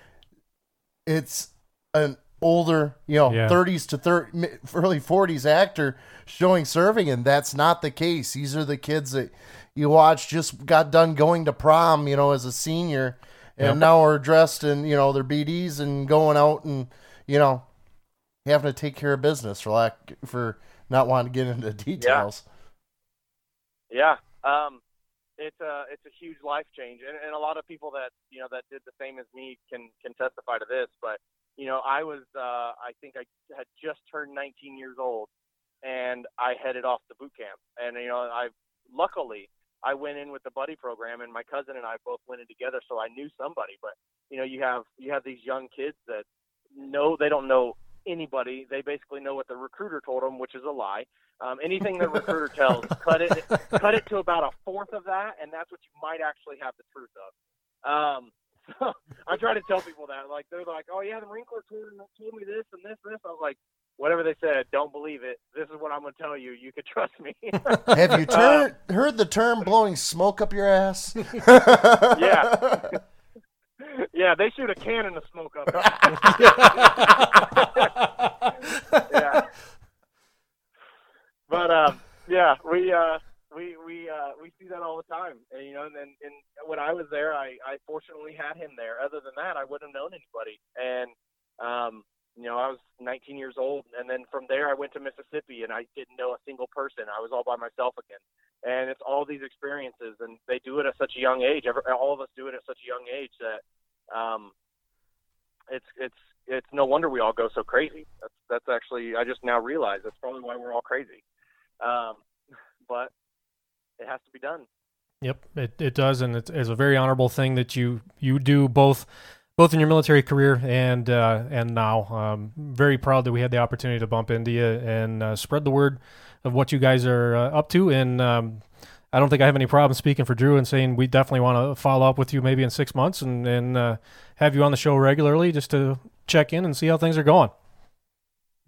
It's an older, you know, Yeah. 30s to 30, early 40s actor showing serving, and that's not the case. These are the kids that you watch just got done going to prom, you know, as a senior, and Yep. now are dressed in, you know, their BDs and going out and, you know, having to take care of business for lack for not wanting to get into details. Yeah. Um, it's a it's a huge life change, and, and a lot of people that you know that did the same as me can can testify to this. But you know, I was uh, I think I had just turned 19 years old, and I headed off to boot camp, and you know, I luckily I went in with the buddy program, and my cousin and I both went in together, so I knew somebody. But you know, you have you have these young kids that know they don't know anybody. They basically know what the recruiter told them, which is a lie. Um, anything the recruiter tells, cut it cut it to about a fourth of that, and that's what you might actually have the truth of. Um, so I try to tell people that, like they're like, "Oh yeah, the Marine Corps told, told me this and this and this." I was like, "Whatever they said, don't believe it. This is what I'm going to tell you. You can trust me." Have you tur- heard the term blowing smoke up your ass? yeah. yeah, they shoot a cannon of smoke up. yeah. But um, yeah, we uh, we we uh, we see that all the time, and you know, and, and and when I was there, I I fortunately had him there. Other than that, I wouldn't have known anybody, and um, you know, I was 19 years old, and then from there, I went to Mississippi, and I didn't know a single person. I was all by myself again, and it's all these experiences, and they do it at such a young age. Every, all of us do it at such a young age that um, it's it's it's no wonder we all go so crazy. That's that's actually I just now realize that's probably why we're all crazy. Um, but it has to be done. Yep, it, it does, and it's, it's a very honorable thing that you you do both both in your military career and uh, and now. Um, very proud that we had the opportunity to bump into you and uh, spread the word of what you guys are uh, up to. And um, I don't think I have any problem speaking for Drew and saying we definitely want to follow up with you maybe in six months and and uh, have you on the show regularly just to check in and see how things are going.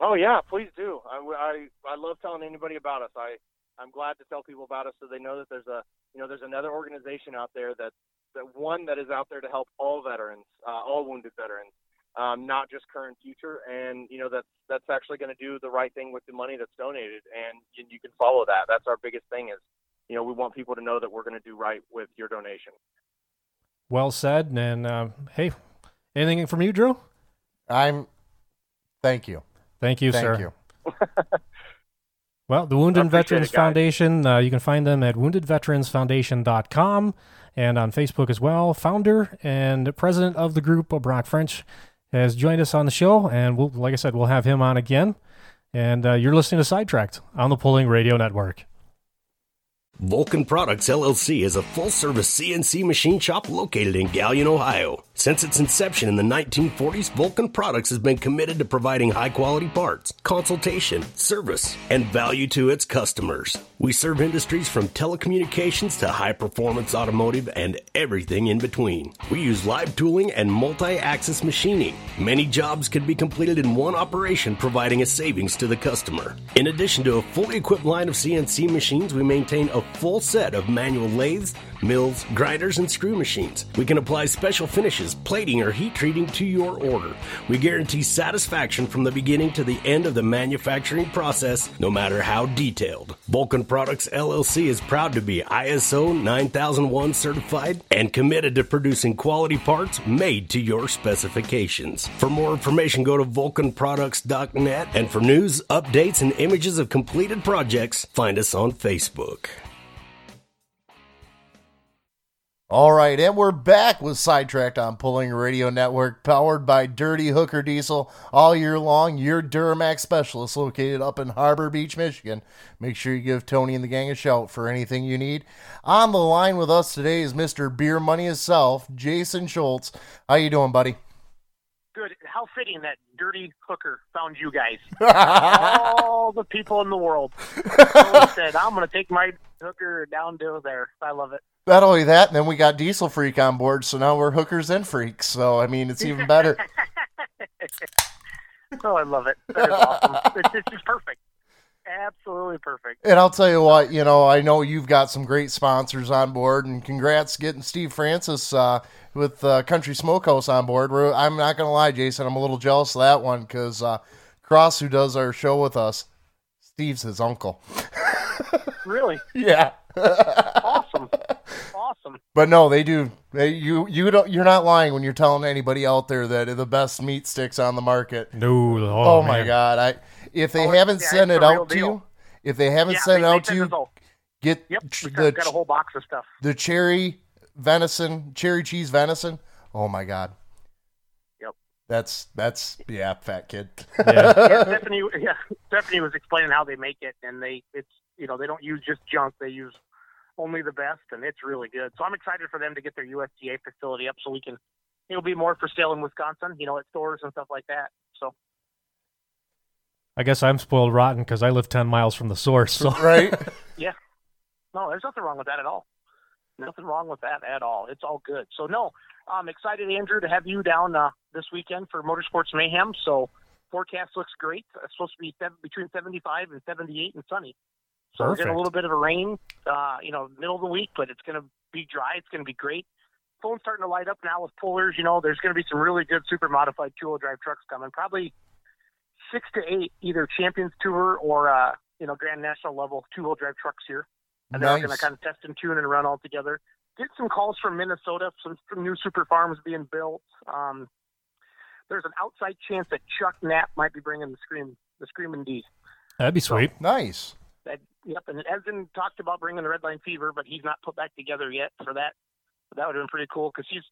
Oh yeah, please do. I, I, I love telling anybody about us. I I'm glad to tell people about us so they know that there's a you know there's another organization out there that that one that is out there to help all veterans, uh, all wounded veterans, um, not just current future, and you know that's that's actually going to do the right thing with the money that's donated, and you, you can follow that. That's our biggest thing is you know we want people to know that we're going to do right with your donation. Well said, and uh, hey, anything from you, Drew? I'm. Thank you. Thank you, Thank sir. you. Well, the Wounded Veterans it. Foundation, uh, you can find them at woundedveteransfoundation.com and on Facebook as well. Founder and president of the group, Brock French, has joined us on the show, and we'll, like I said, we'll have him on again. And uh, you're listening to Sidetracked on the Pulling Radio Network. Vulcan Products LLC is a full service CNC machine shop located in Galion, Ohio. Since its inception in the 1940s, Vulcan Products has been committed to providing high quality parts, consultation, service, and value to its customers. We serve industries from telecommunications to high performance automotive and everything in between. We use live tooling and multi axis machining. Many jobs can be completed in one operation, providing a savings to the customer. In addition to a fully equipped line of CNC machines, we maintain a full set of manual lathes, mills, grinders, and screw machines. We can apply special finishes, plating, or heat treating to your order. We guarantee satisfaction from the beginning to the end of the manufacturing process, no matter how detailed. Vulcan Products LLC is proud to be ISO 9001 certified and committed to producing quality parts made to your specifications. For more information, go to vulcanproducts.net, and for news, updates, and images of completed projects, find us on Facebook. All right, and we're back with Sidetracked on Pulling Radio Network, powered by Dirty Hooker Diesel all year long. Your Duramax specialist located up in Harbor Beach, Michigan. Make sure you give Tony and the gang a shout for anything you need. On the line with us today is Mr. Beer Money himself, Jason Schultz. How you doing, buddy? Good. How fitting that dirty hooker found you guys. All the people in the world. So said, I'm going to take my hooker down to there. I love it. Not only that, and then we got Diesel Freak on board, so now we're hookers and freaks. So I mean, it's even better. Oh, I love it. That is awesome. it's, it's just perfect. Absolutely perfect. And I'll tell you what, you know, I know you've got some great sponsors on board, and congrats getting Steve Francis uh, with uh, Country Smokehouse on board. We're, I'm not going to lie, Jason, I'm a little jealous of that one because uh, Cross, who does our show with us, Steve's his uncle. Really? Yeah. awesome. Awesome. But no, they do. They, you you don't. You're not lying when you're telling anybody out there that the best meat sticks on the market. No. Oh, Oh, my god! I if they Oh, haven't yeah, sent it the real out to you, if they haven't Yeah, sent it out to you, get Yep. the got, got a whole box of stuff. the cherry venison, cherry cheese venison. Oh my god. Yep. That's that's yeah, fat kid. Yeah. yeah, Stephanie. Yeah, Stephanie was explaining how they make it, and they it's you know they don't use just junk; they use only the best, and it's really good. So I'm excited for them to get their USDA facility up, so we can it'll be more for sale in Wisconsin, you know, at stores and stuff like that. So I guess I'm spoiled rotten because I live 10 miles from the source. So. right? yeah, no, there's nothing wrong with that at all. Nothing wrong with that at all. It's all good. So no, I'm excited, Andrew, to have you down uh, this weekend for Motorsports Mayhem. So forecast looks great. It's supposed to be seven, between 75 and 78 and sunny. So we're getting a little bit of a rain, uh, you know, middle of the week, but it's going to be dry. It's going to be great. Phone's starting to light up now with pullers. You know, there's going to be some really good super modified two-wheel drive trucks coming. Probably six to eight, either Champions Tour or uh, you know Grand National level two-wheel drive trucks here, and they're going to kind of test and tune and run all together. Get some calls from Minnesota, some, some new super farms being built. Um, there's an outside chance that Chuck Knapp might be bringing the Scream, the Screaming D. That'd be sweet. Nice. That yep, and Edson talked about bringing the Redline Fever, but he's not put back together yet for that. But that would have been pretty cool because he's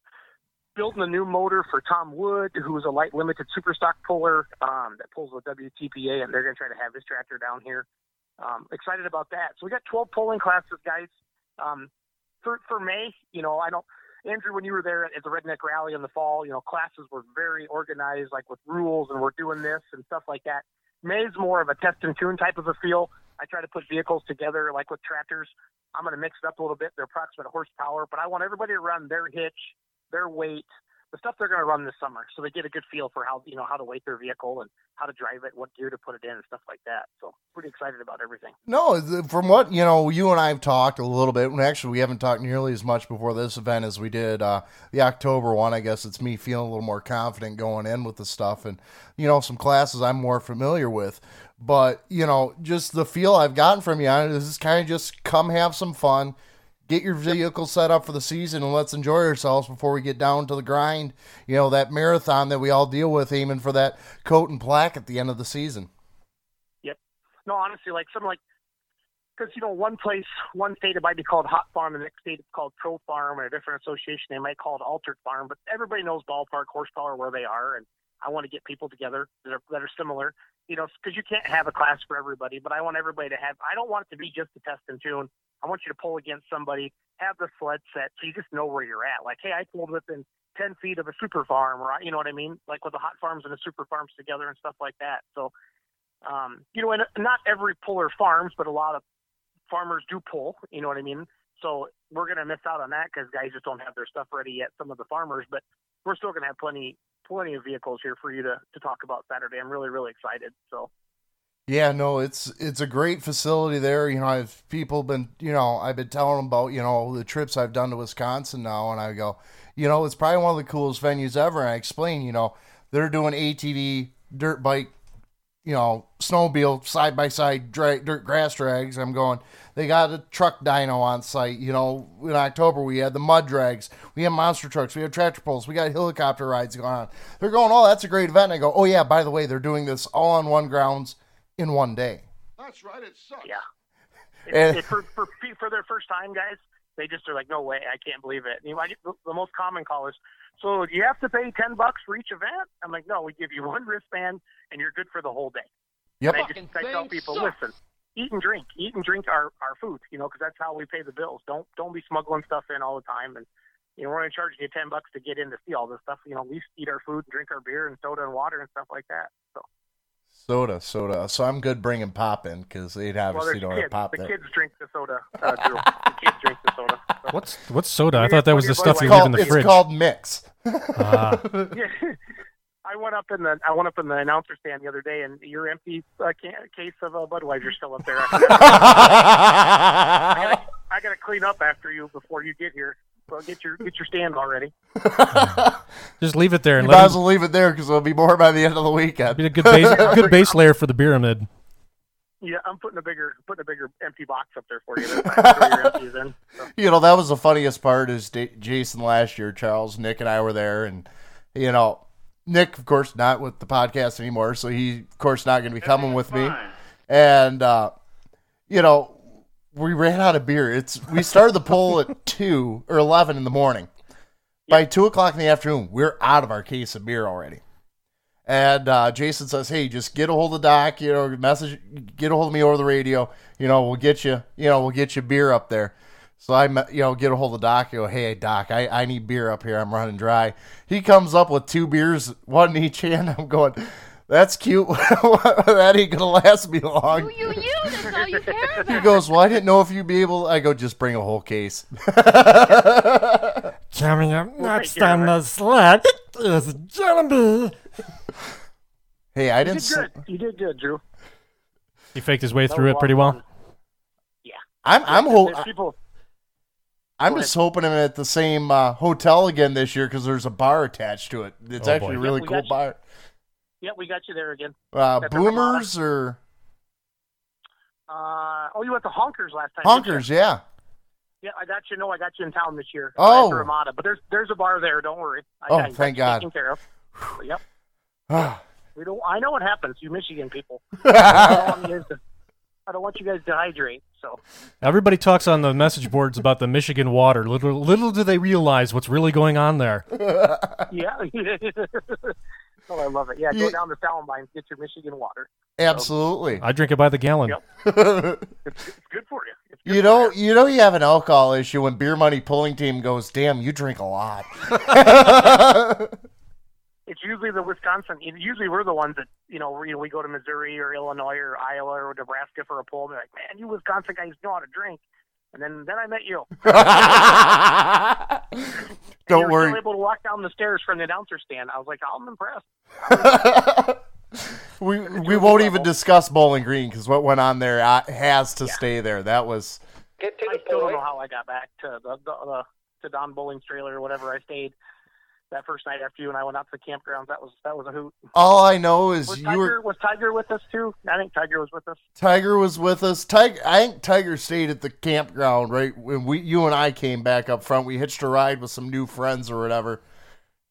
building a new motor for Tom Wood, who's a light limited super stock puller um, that pulls with WTPA, and they're going to try to have his tractor down here. Um, excited about that. So we got 12 polling classes, guys. Um, for for May, you know, I don't. Andrew, when you were there at the Redneck Rally in the fall, you know, classes were very organized, like with rules, and we're doing this and stuff like that. May's more of a test and tune type of a feel. I try to put vehicles together like with tractors. I'm going to mix it up a little bit, their approximate horsepower, but I want everybody to run their hitch, their weight, the stuff they're going to run this summer, so they get a good feel for how you know how to weight their vehicle and how to drive it, what gear to put it in, and stuff like that. So pretty excited about everything. No, from what you know, you and I have talked a little bit. and Actually, we haven't talked nearly as much before this event as we did uh, the October one. I guess it's me feeling a little more confident going in with the stuff, and you know, some classes I'm more familiar with. But you know, just the feel I've gotten from you on it is kind of just come have some fun, get your vehicle set up for the season, and let's enjoy ourselves before we get down to the grind. You know, that marathon that we all deal with, aiming for that coat and plaque at the end of the season. Yep. No, honestly, like something like because you know one place, one state it might be called Hot Farm, and the next state it's called Pro Farm, or a different association they might call it Altered Farm. But everybody knows ballpark horsepower where they are, and I want to get people together that are that are similar. You know, because you can't have a class for everybody, but I want everybody to have. I don't want it to be just a test and tune. I want you to pull against somebody, have the sled set, so you just know where you're at. Like, hey, I pulled within 10 feet of a super farm, or you know what I mean? Like with the hot farms and the super farms together and stuff like that. So, um, you know, and not every puller farms, but a lot of farmers do pull. You know what I mean? So we're going to miss out on that because guys just don't have their stuff ready yet. Some of the farmers, but we're still going to have plenty, plenty of vehicles here for you to to talk about Saturday. I'm really, really excited. So. Yeah, no, it's it's a great facility there. You know, I've people been, you know, I've been telling them about, you know, the trips I've done to Wisconsin now, and I go, you know, it's probably one of the coolest venues ever. And I explain, you know, they're doing ATV, dirt bike, you know, snowmobile side by side drag, dirt grass drags. I'm going. They got a truck dyno on site. You know, in October we had the mud drags. We have monster trucks. We have tractor pulls. We got helicopter rides going on. They're going, oh, that's a great event. I go, oh yeah, by the way, they're doing this all on one grounds in one day. That's right. It sucks. Yeah. And- It, it, for, for for their first time, guys, they just are like, no way, I can't believe it. You know, I the, the most common call is, so do you have to pay ten bucks for each event? I'm like, no, we give you one wristband and you're good for the whole day. Yep. And I just I tell people, listen, eat and drink, eat and drink our our food, you know, because that's how we pay the bills. Don't don't be smuggling stuff in all the time. And you know, we're going to charge you ten bucks to get in to see all this stuff. You know, at least eat our food and drink our beer and soda and water and stuff like that. So. Soda, soda. So I'm good bringing pop in because they'd Well, obviously there's don't kids. have pop the there. kids drink the soda. Uh, Drew. the kids drink the soda. So. What's what's soda? I thought that was the stuff you leave in the it's fridge. called mix. Yeah. I went up in the I went up in the announcer stand the other day, and your empty uh, can, case of uh, Budweiser still up there. I gotta, I gotta clean up after you before you get here. So get your get your stand already. Just leave it there and You might let as well leave it there because there'll be more by the end of the weekend. be a good base, good base layer for the pyramid. Yeah, I'm putting a bigger putting a bigger empty box up there for you. This time. Throw your empties in. So. you know that was the funniest part is Da- Jason last year. Charles, Nick, and I were there, and you know Nick, of course, not with the podcast anymore, so he, of course, not going to be coming with me. And uh, you know, we ran out of beer. It's we started the poll at two or eleven in the morning. By two o'clock in the afternoon, we're out of our case of beer already. And uh, Jason says, "Hey, just get a hold of Doc. You know, message, get a hold of me over the radio. You know, we'll get you. You know, we'll get you beer up there." So I, you know, get a hold of Doc. You go, "Hey, Doc, I, I need beer up here. I'm running dry." He comes up with two beers, one in each hand. I'm going, "That's cute. that ain't gonna last me long." You, you, that's all you care about. He goes, "Well, I didn't know if you'd be able." I go, "Just bring a whole case." Coming up next take care of on the sled is Jelly. hey, I didn't. did good. You did good, Drew. He faked his way That through it pretty well. fun. Yeah. I'm I'm If- people. I'm just hoping I'm at the same uh, hotel again this year because there's a bar attached to it. It's Oh, actually a boy. really we cool got you. bar. Yeah, we got you there again. Uh, At the Ramada. boomers or Uh, oh, you went to Honkers last time. honkers? Yeah. Yeah, I got you. No, I got you in town this year. Oh. Uh, at Ramada, but there's there's a bar there. Don't worry. I Oh, got you thank God. Taken care of. Yep. Ah. We don't. I know what happens. You Michigan people. I don't want you to- I don't want you guys to hydrate. So Everybody talks on the message boards about the Michigan water. Little little do they realize what's really going on there. yeah. oh, I love it. Yeah, go Yeah. down to Salamine, get your Michigan water. Absolutely. I drink it by the gallon. It's, it's good for you. Good You for know, you know, you have an alcohol issue when beer money pulling team goes. Damn, you drink a lot. It's usually the Wisconsin. Usually we're the ones that you know. We, we go to Missouri or Illinois or Iowa or Nebraska for a pull. And they're like, man, you Wisconsin guys know how to drink. And then then I met you. Don't you were worry. Able to walk down the stairs from the announcer stand. I was like, I'm impressed. we we won't even discuss Bowling Green because what went on there uh, has to stay there. That was I still don't know how I got back to the, the, the to Don Bowling's trailer or whatever. I stayed that first night after you and I went out to the campgrounds. That was that was a hoot. all I know is Was you Tiger were. was Tiger with us too? I think Tiger was with us. Tiger was with us. Tiger, I think Tiger stayed at the campground right when we, you and I came back up front. We hitched a ride with some new friends or whatever.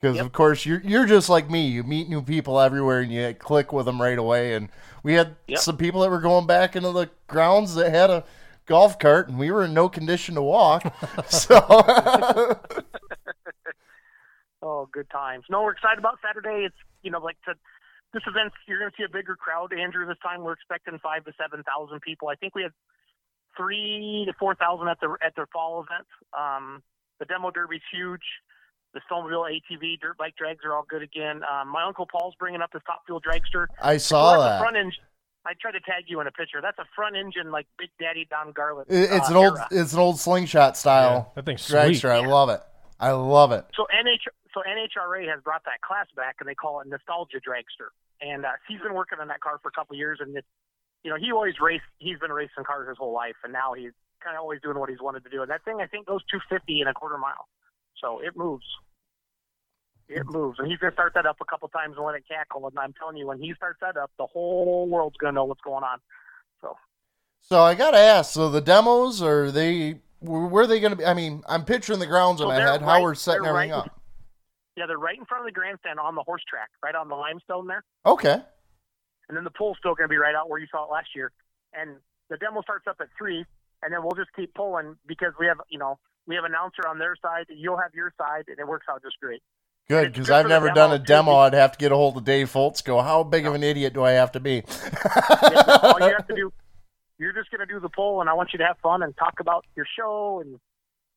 Because of course you're you're just like me. You meet new people everywhere and you click with them right away. And we had Yep. some people that were going back into the grounds that had a golf cart, and we were in no condition to walk. so Oh, good times. No, we're excited about Saturday. It's you know like to, this event. You're going to see a bigger crowd, Andrew. This time we're expecting five to seven thousand people. I think we had three to four thousand at the at their fall event. Um, the demo derby's huge. The snowmobile ATV dirt bike drags are all good again. Um, my uncle Paul's bringing up his top fuel dragster. I saw that's that. front engine. I tried to tag you in a picture. That's a front engine like Big Daddy Don Garlits. It's uh, an old, era. it's an old slingshot style. that thing's dragster. sweet. I love it. I love it. So NH so NHRA has brought that class back, and they call it Nostalgia Dragster. And uh, he's been working on that car for a couple of years, and it's, you know he always raced. He's been racing cars his whole life, and now he's kind of always doing what he's wanted to do. And that thing I think goes 250 in a quarter mile, so it moves. It moves, and he's gonna start that up a couple times and let it cackle. And I'm telling you, when he starts that up, the whole world's gonna know what's going on. So So I gotta ask. So the demos are they? Where are they going to be? I mean, I'm picturing the grounds in So my head. How we're setting everything right- up. Yeah, they're right in front of the grandstand on the horse track, right on the limestone there. Okay. and then the pool's still going to be right out where you saw it last year. And the demo starts up at three, and then we'll just keep pulling because we have, you know, we have an announcer on their side, you'll have your side, and it works out just great. Good, because I've never done a demo. I'd have to get a hold of Dave Foltz. Go, how big of an idiot do I have to be? Yeah, all you have to do, you're just going to do the poll, and I want you to have fun and talk about your show and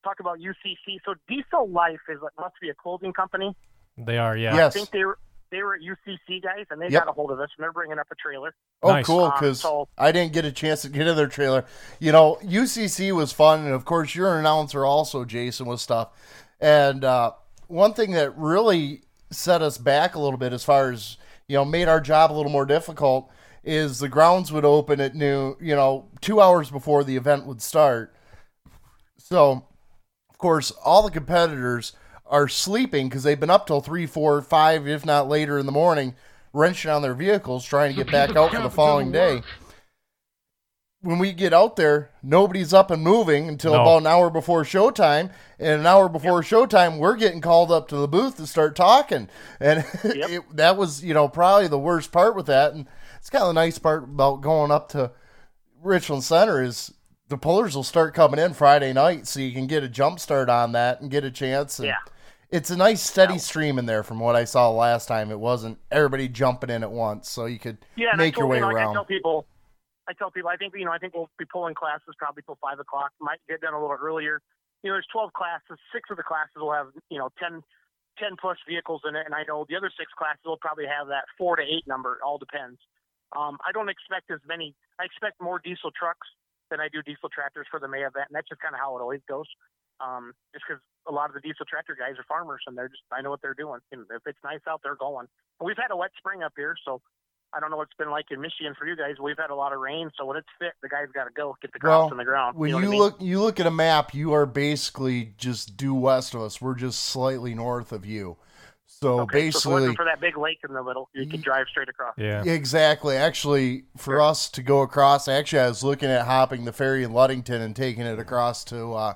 talk about UCC. So Diesel Life is like must be a clothing company. They are, yeah. I think they were they were at UCC guys, and they Yep. got a hold of us, and they're bringing up a trailer. Oh, cool! Um, Because so I didn't get a chance to get in their trailer. You know, UCC was fun, and of course, you're an announcer also, Jason, with stuff. And uh, one thing that really set us back a little bit, as far as you know, made our job a little more difficult, is the grounds would open at noon. You know, two hours before the event would start. So, of course, all the competitors are sleeping because they've been up till three, four, five, if not later in the morning, wrenching on their vehicles, trying to get back out for the following day. When we get out there, nobody's up and moving until No. about an hour before showtime. And an hour before showtime, we're getting called up to the booth to start talking. And it, that was, you know, probably the worst part with that. And it's kind of the nice part about going up to Richland Center is the pullers will start coming in Friday night, so you can get a jump start on that and get a chance. And Yeah. It's a nice steady stream in there from what I saw last time. It wasn't everybody jumping in at once, so you could Yeah, make your way like I around. tell people, I tell people, I think you know, I think we'll be pulling classes probably till five o'clock. Might get done a little earlier. You know, there's 12 classes. Six of the classes will have you know 10, 10 plus vehicles in it, and I know the other six classes will probably have that four to eight number. It all depends. Um, I don't expect as many. I expect more diesel trucks than I do diesel tractors for the May event, and that's just kind of how it always goes. Um, just because a lot of the diesel tractor guys are farmers, and they're just I know what they're doing. And if it's nice out, they're going. And we've had a wet spring up here, so I don't know what it's been like in Michigan for you guys. We've had a lot of rain, so when it's fit, the guy's got to go get the crops Well, in the ground. when you, you, know I mean? look, you look at a map. You are basically just due west of us. We're just slightly north of you. So Okay, so if it basically, wasn't for that big lake in the middle, you could drive straight across. Yeah, exactly. Actually, for us to go across, actually, I was looking at hopping the ferry in Ludington and taking it across to uh,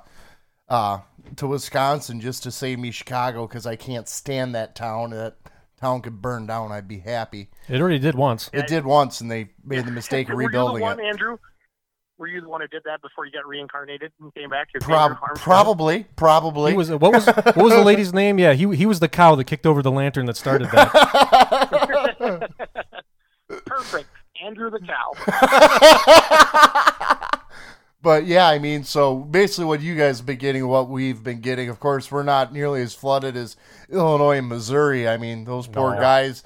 uh, to Wisconsin just to save me Chicago because I can't stand that town. That town could burn down. I'd be happy. It already did once. It did once, and they made the mistake of Were you the rebuilding one, it. Andrew? Were you the one who did that before you got reincarnated and came back? Your Prob- finger arms- probably, probably. He was what was what was the lady's name? Yeah, he he was the cow that kicked over the lantern that started that. Perfect. Andrew the cow. But yeah, I mean, so basically, what you guys have been getting, what we've been getting. Of course, we're not nearly as flooded as Illinois and Missouri. I mean, those poor No. guys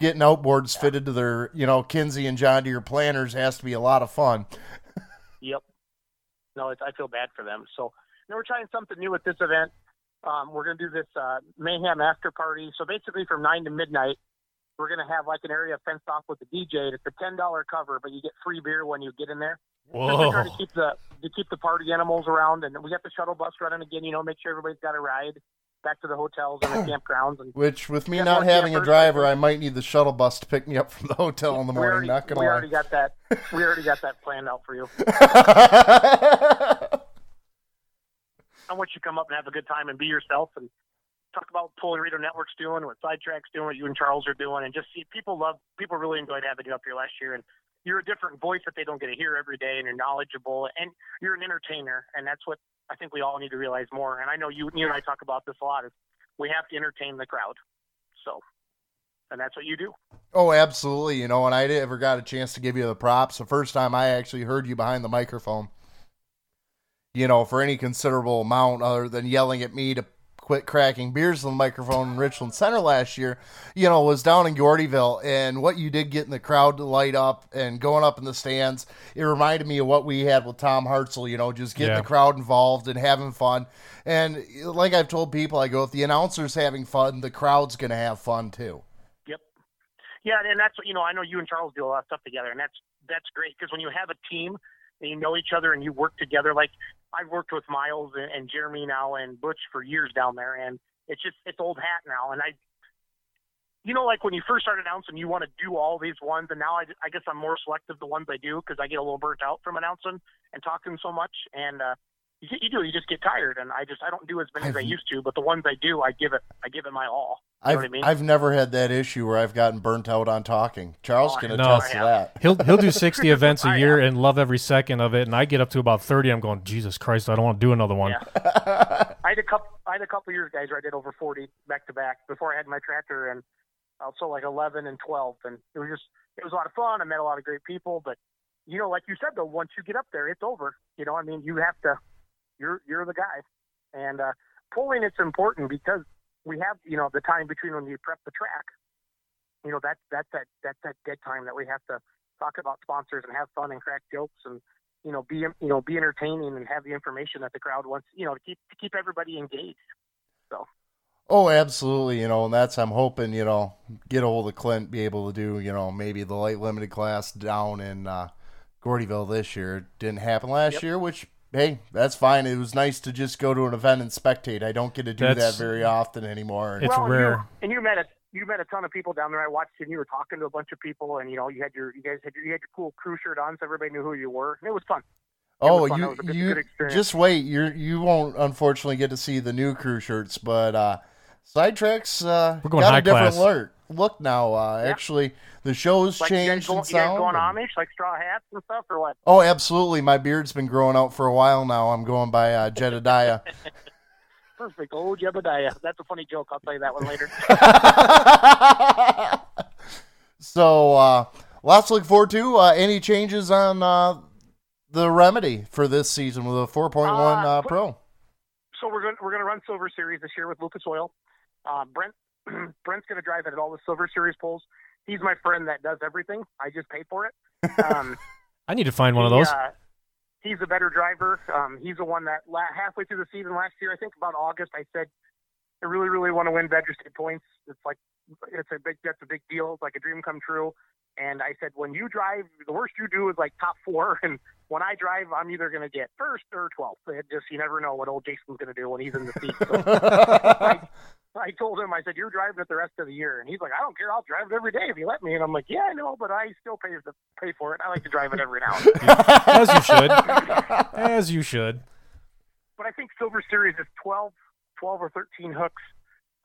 getting outboards fitted to their, you know, Kinze and John Deere planters has to be a lot of fun. Yep. No, it's, I feel bad for them. So, you know, we're trying something new at this event. Um, we're going to do this uh, mayhem after party. So basically, from nine to midnight, we're going to have like an area fenced off with a DJ. and It's a ten dollar cover, but you get free beer when you get in there. Just try to keep the to keep the party animals around, and we got the shuttle bus running again. You know, make sure everybody's got a ride back to the hotels and the oh. campgrounds. And Which, with me not having a driver, I might need the shuttle bus to pick me up from the hotel in the morning. already, not gonna we lie. already got that. We already got that planned out for you. I want you to come up and have a good time and be yourself and talk about Pulling Radio Network's doing, what Sidetrack's doing, what you and Charles are doing, and just see people love people really enjoyed having you up here last year and you're a different voice that they don't get to hear every day and you're knowledgeable and you're an entertainer and that's what I think we all need to realize more. And I know you you and I talk about this a lot is we have to entertain the crowd. So and that's what you do. Oh, absolutely. You know, and I never got a chance to give you the props. The first time I actually heard you behind the microphone, you know, for any considerable amount other than yelling at me to quit cracking beers on the microphone in Richland Center last year, you know, was down in Gordyville. And what you did get in the crowd to light up and going up in the stands, it reminded me of what we had with Tom Hartzell, you know, just getting Yeah. the crowd involved and having fun. And like I've told people, I go, if the announcer's having fun, the crowd's going to have fun too. Yep. Yeah, and that's what you know. I know you and Charles do a lot of stuff together, and that's that's great because when you have a team and you know each other and you work together, like I've worked with Miles and, and Jeremy now and Butch for years down there, and it's just it's old hat now. And I, you know, like when you first started announcing, you want to do all these ones, and now I, I guess I'm more selective the ones I do because I get a little burnt out from announcing and talking so much, and uh, you, you do you just get tired, and I just I don't do as many as I used to, but the ones I do, I give it I give it my all. You I've know what I mean? I've never had that issue where I've gotten burnt out on talking. Charles Oh, can I know. attest to that. He'll he'll do sixty events a year and love every second of it, and I get up to about thirty. I'm going, Jesus Christ, I don't want to do another one. Yeah. I had a couple. I had a couple years, guys, where I did over forty back to back before I had my tractor, and also like eleven and twelve, and it was just it was a lot of fun. I met a lot of great people, but you know, like you said, though, once you get up there, it's over. You know, I mean, you have to. You're you're the guy, and uh, pulling it's important because we have you know the time between when you prep the track. You know, that's that's that that's that dead time that we have to talk about sponsors and have fun and crack jokes and you know, be you know, be entertaining and have the information that the crowd wants, you know, to keep to keep everybody engaged. So Oh, absolutely. You know, and that's I'm hoping you know get a hold of Clint, be able to do you know maybe the light limited class down in uh, Gordyville this year. It didn't happen last Yep. year, which hey, that's fine. It was nice to just go to an event and spectate. I don't get to do That's- that very often anymore. It's well, and rare. You, and you met a you met a ton of people down there. I watched you and you were talking to a bunch of people, and you know, you had your you guys had your, you had your cool crew shirt on, so everybody knew who you were. And it was fun. Oh, was fun. That you was a good- you good experience. just wait. You you won't unfortunately get to see the new crew shirts, but uh, Sidetracks uh, We're going got high a different class. look. Look now, uh, Yeah. actually, the show's Like you guys, changed go, you guys going and- Amish, like straw hats and stuff, or what? Oh, absolutely. My beard's been growing out for a while now. I'm going by uh, Jedediah. Perfect. Oh, Jedediah. That's a funny joke. I'll tell you that one later. so, uh, lots to look forward to. Uh, any changes on uh, the remedy for this season with a 4.1 uh, Uh, Pro? so we're going we're going to run Silver Series this year with Lucas Oil. Uh, Brent Brent's going to drive it at all the Silver Series polls. He's my friend that does everything. I just pay for it. Um, I need to find one of those. Uh, he's a better driver. Um, he's the one that la- halfway through the season last year, I think about August, I said, I really, really want to win Badger State points. It's like it's a big that's a big deal. It's like a dream come true. And I said, when you drive, the worst you do is like top four, and when I drive, I'm either going to get first or twelfth. It just you never know what old Jason's going to do when he's in the seat. So I, I told him, I said, you're driving it the rest of the year, and he's like, I don't care, I'll drive it every day if you let me. And I'm like, yeah, I know, but I still pay the pay for it. I like to drive it every now and then. As you should. As you should. but I think Silver Series is 12, 12 or 13 hooks.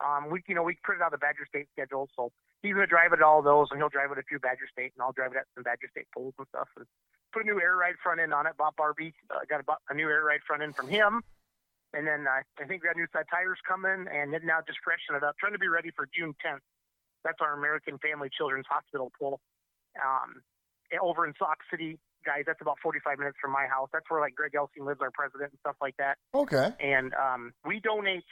Um, we, you know, we printed out the Badger State schedule, so he's going to drive it at all those, and he'll drive it a few Badger State, and I'll drive it at some Badger State poles and stuff. And put a new air ride front end on it. Bob Barbie uh, got a, a new air ride front end from him. And then uh, I think we got new side tires coming, and then now just freshen it up, trying to be ready for June 10th. That's our American Family Children's Hospital pool. um, over in Sauk City, guys. That's about 45 minutes from my house. That's where like Greg Elsing lives, our president, and stuff like that. Okay. And um, we donate.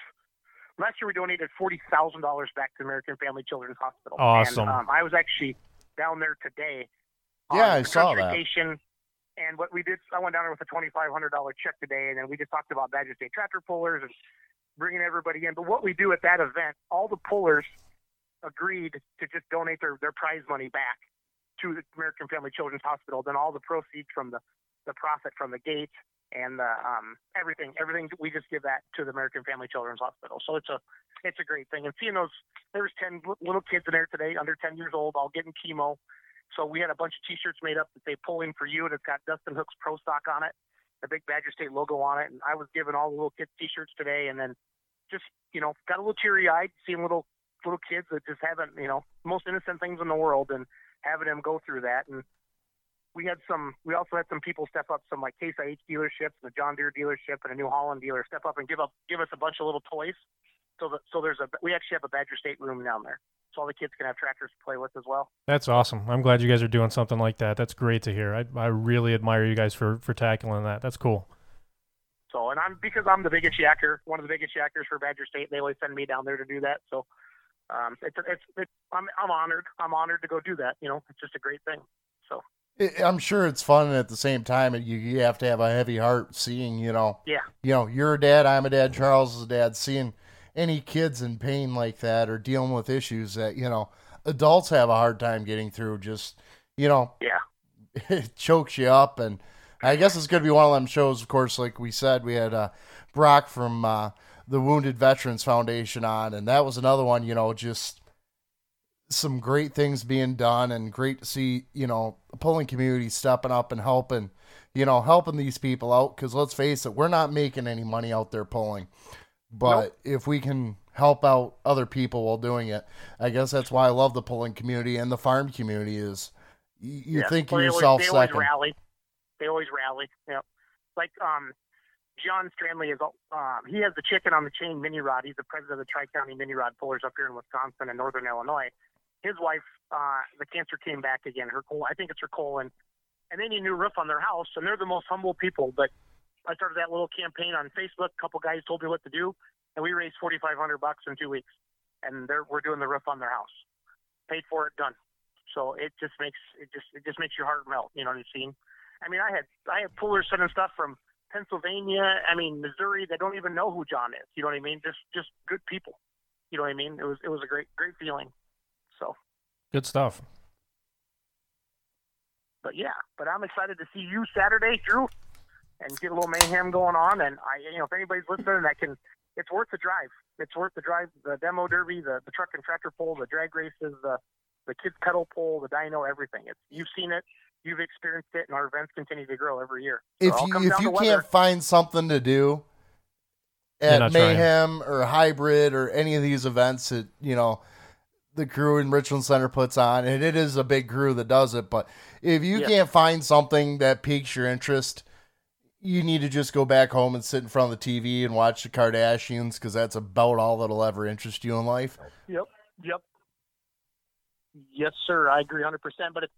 Last year we donated forty thousand dollars back to American Family Children's Hospital. Awesome. And, um, I was actually down there today. on Yeah, I the saw that. And what we did, I went down there with a twenty-five hundred dollar check today, and then we just talked about Badger State tractor pullers and bringing everybody in. But what we do at that event, all the pullers agreed to just donate their, their prize money back to the American Family Children's Hospital. Then all the proceeds from the, the profit from the gate and the, um, everything, everything we just give that to the American Family Children's Hospital. So it's a it's a great thing. And seeing those, there was ten little kids in there today, under ten years old, all getting chemo. So we had a bunch of T-shirts made up that they pull in for you, and it's got Dustin Hook's Pro Stock on it, the big Badger State logo on it. And I was giving all the little kids T-shirts today, and then just you know got a little teary-eyed seeing little little kids that just haven't you know most innocent things in the world, and having them go through that. And we had some. We also had some people step up, some like Case IH dealerships, and a John Deere dealership, and a New Holland dealer step up and give up give us a bunch of little toys. So that so there's a we actually have a Badger State room down there, so all the kids can have tractors to play with as well. That's awesome. I'm glad you guys are doing something like that. That's great to hear. I, I really admire you guys for, for tackling that. That's cool. So and I'm because I'm the biggest yacker, one of the biggest yackers for Badger State. They always send me down there to do that. So um, it's it's, it's I'm I'm honored. I'm honored to go do that. You know, it's just a great thing. So I- I'm sure it's fun, and at the same time, you you have to have a heavy heart seeing, you know, Yeah. you know, you're a dad, I'm a dad, Charles is a dad, seeing any kids in pain like that or dealing with issues that you know adults have a hard time getting through. Just you know, yeah, it chokes you up, and I guess it's going to be one of them shows. Of course, like we said, we had uh, Brock from uh, the Wounded Veterans Foundation on, and that was another one. You know, just some great things being done, and great to see you know the pulling community stepping up and helping. You know, helping these people out because let's face it, we're not making any money out there pulling. But if we can help out other people while doing it, I guess that's why I love the pulling community and the farm community. Is you, yeah. think Well, of they yourself always, they always rally. They always rally. Yeah, like um, John Stranley is. Um, he has the chicken on the chain mini rod. He's the president of the Tri County Mini Rod Pullers up here in Wisconsin and Northern Illinois. His wife, uh, the cancer came back again. Her colon, I think it's her colon, and they need a new roof on their house. And they're the most humble people. But I started that little campaign on Facebook. A couple guys told me what to do, and we raised forty five hundred bucks in two weeks. And they're we're doing the roof on their house. Paid for it, done. So it just makes it just it just makes your heart melt. You know what I'm saying? I mean, I had I had pullers sending stuff from Pennsylvania. I mean, Missouri. They don't even know who John is. You know what I mean? Just just good people. You know what I mean? It was it was a great great feeling. So, Good stuff. but yeah, but I'm excited to see you Saturday, Drew, and get a little mayhem going on. And I, you know, if anybody's listening, that can, it's worth the drive. It's worth the drive. The demo derby, the the truck and tractor pull, the drag races, the the kids pedal pull, the dyno, everything. It's you've seen it, you've experienced it, and our events continue to grow every year. So if you if you can't find something to do at not trying. Mayhem or Hybrid or any of these events that you know the crew in Richland Center puts on, and it is a big crew that does it. But if you Yeah. can't find something that piques your interest, you need to just go back home and sit in front of the TV and watch the Kardashians because that's about all that'll ever interest you in life. Yep. Yep. Yes, sir. I agree 100%. But if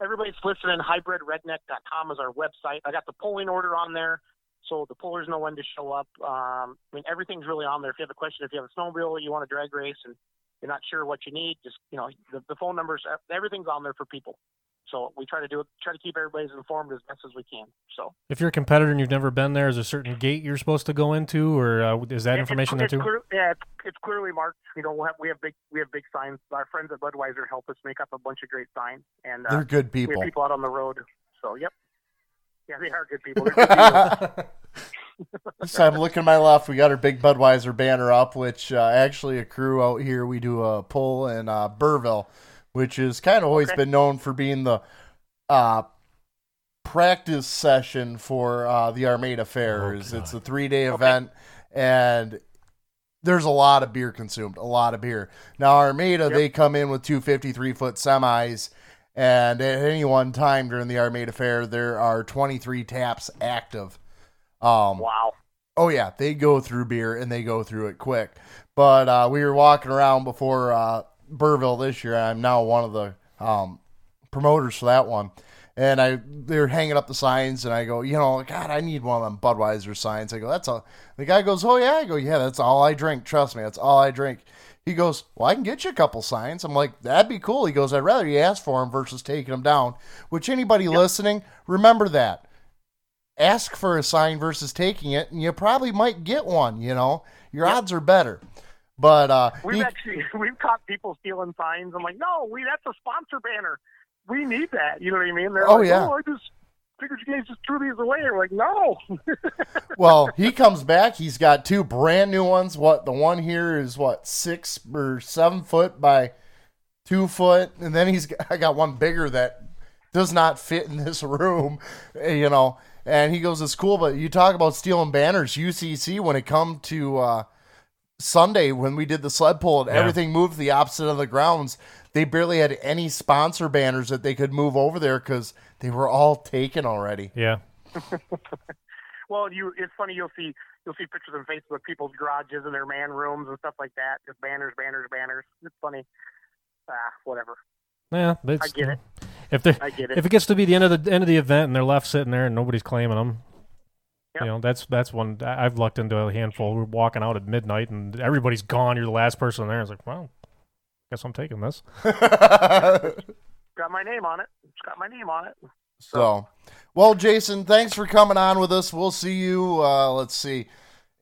everybody's listening, hybridredneck.com is our website. I got the polling order on there, so the pullers know when to show up. Um, I mean, everything's really on there. If you have a question, if you have a snowmobile, you want a drag race, and you're not sure what you need, just you know, the, the phone numbers, everything's on there for people. So we try to do it, try to keep everybody as informed as best as we can. So If you're a competitor and you've never been there, is there a certain gate you're supposed to go into, or uh, is that information it's, there too? Clear, yeah, it's, it's clearly marked. You know, we'll have, we have big we have big signs. Our friends at Budweiser help us make up a bunch of great signs, and uh, They're good people. We people. have people out on the road. So, yep. Yeah, they are good people. They're good people. so I'm looking to my left. We got our big Budweiser banner up, which uh, actually a crew out here. We do a pull in uh, Burville, which is kind of always Okay. been known for being the uh, practice session for uh, the Armada Fairs. it's a three day event, and there's a lot of beer consumed. A lot of beer. Now Armada, they come in with two 53 foot semis. And at any one time during the Armada Fair, there are 23 taps active. Um, wow. Oh yeah, they go through beer and they go through it quick. But uh, we were walking around before uh, Burville this year. I'm now one of the um, promoters for that one, and I they're hanging up the signs, and I go, you know, God, I need one of them Budweiser signs. I go, that's all. The guy goes, oh yeah. I go, yeah, that's all I drink. Trust me, that's all I drink. He goes, well, I can get you a couple signs. I'm like, that'd be cool. He goes, I'd rather you ask for them versus taking them down. Which anybody listening, remember that. Ask for a sign versus taking it, and you probably might get one. You know, your odds are better. But uh, We've he- actually we've caught people stealing signs. I'm like, no, we that's a sponsor banner. We need that. You know what I mean? They're Oh, like, yeah. oh, I just figured you guys just threw these away. We're like, no. well, he comes back. He's got two brand new ones. What the one here is what six or seven foot by two foot, and then he's I got one bigger that does not fit in this room, you know. And he goes, "It's cool, but you talk about stealing banners. UCC when it come to uh, Sunday when we did the sled pull and Yeah. everything moved to the opposite of the grounds, they barely had any sponsor banners that they could move over there because they were all taken already. Yeah. well, you it's funny you'll see you'll see pictures on Facebook people's garages and their man rooms and stuff like that. Just banners, banners, banners. It's funny. Ah, whatever. Yeah, I get it. If they I get it. if it gets to be the end of the end of the event and they're left sitting there and nobody's claiming them, you know that's that's one I- I've lucked into a handful. We're walking out at midnight and everybody's gone. You're the last person there. It's like, well, guess I'm taking this. Got my name on it. It's got my name on it. So, well, Jason, thanks for coming on with us. We'll see you. Uh, let's see.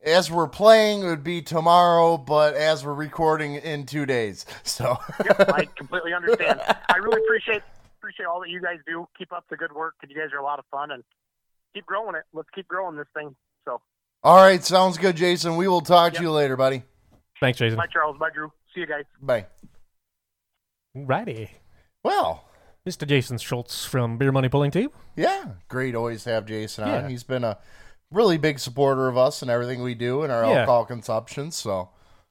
As we're playing, it would be tomorrow, but as we're recording in two days. So, Yep, I completely understand. I really appreciate appreciate all that you guys do. Keep up the good work. 'cause You guys are a lot of fun and keep growing it. Let's keep growing this thing. So, all right, sounds good, Jason. We will talk to you later, buddy. Thanks, Jason. bye, Charles. Bye, Drew. See you guys. Bye. Righty. Well, Mr. Jason Schultz from Beer Money Pulling Team. Yeah, great. Always have Jason on. Yeah. He's been a really big supporter of us and everything we do and our Yeah. alcohol consumption. So,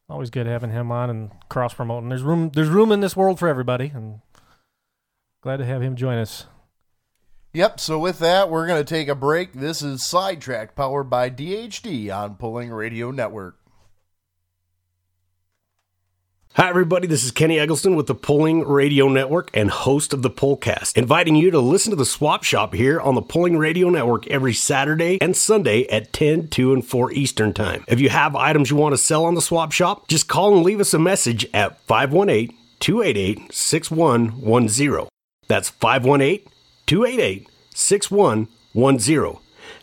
Always good having him on and cross promoting. There's room. There's room in this world for everybody, and glad to have him join us. Yep, so with that, we're going to take a break. This is Sidetrack powered by DHD on Pulling Radio Network. Hi, everybody. This is Kenny Eggleston with the Pulling Radio Network and host of the Pullcast, inviting you to listen to the Swap Shop here on the Pulling Radio Network every Saturday and Sunday at 10, 2, and 4 Eastern Time. If you have items you want to sell on the Swap Shop, just call and leave us a message at 518 288 6110. That's 518 288 6110.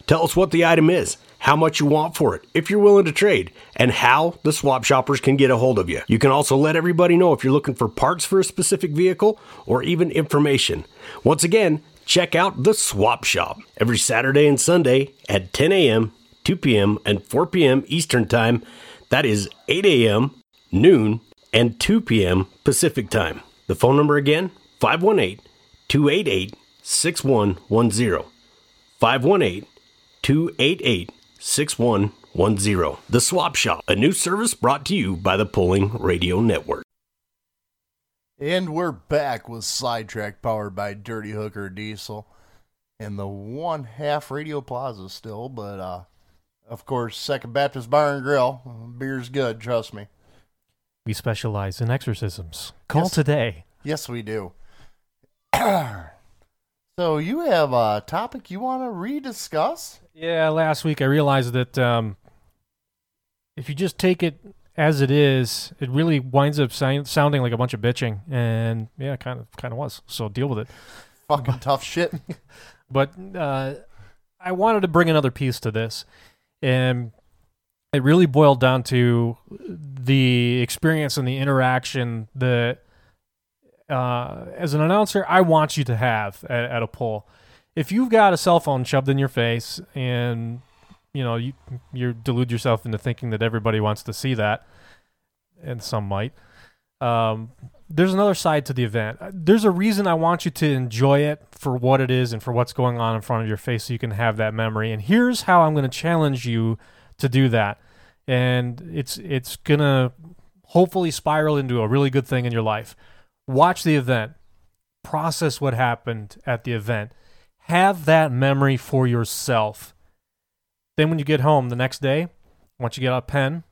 Tell us what the item is, how much you want for it, if you're willing to trade, and how the swap shoppers can get a hold of you. You can also let everybody know if you're looking for parts for a specific vehicle or even information. Once again, check out the Swap Shop every Saturday and Sunday at 10 a.m., 2 p.m., and 4 p.m. Eastern Time. That is 8 a.m., noon, and 2 p.m. Pacific Time. The phone number again 518 288 6110. 518 288 6110. The Swap Shop, a new service brought to you by the Pulling Radio Network. And we're back with Sidetrack powered by Dirty Hooker Diesel and the one half Radio Plaza still, but uh, of course, Second Baptist Bar and Grill. Beer's good, trust me. We specialize in exorcisms. Call Yes. today. Yes, we do. so, you have a topic you want to rediscuss? Yeah, last week I realized that um, if you just take it as it is, it really winds up sound, sounding like a bunch of bitching, and yeah, kind of, kind of was. So deal with it. Fucking tough shit. But uh, I wanted to bring another piece to this, and it really boiled down to the experience and the interaction that, uh, as an announcer, I want you to have at, at a poll. If you've got a cell phone shoved in your face and you know you you delude yourself into thinking that everybody wants to see that, and some might. Um, there's another side to the event. Uh, There's a reason I want you to enjoy it for what it is and for what's going on in front of your face so you can have that memory. And here's how I'm going to challenge you to do that. And it's it's going to hopefully spiral into a really good thing in your life. Watch the event. process what happened at the event. Have that memory for yourself. Then when you get home the next day, I want you to get a pen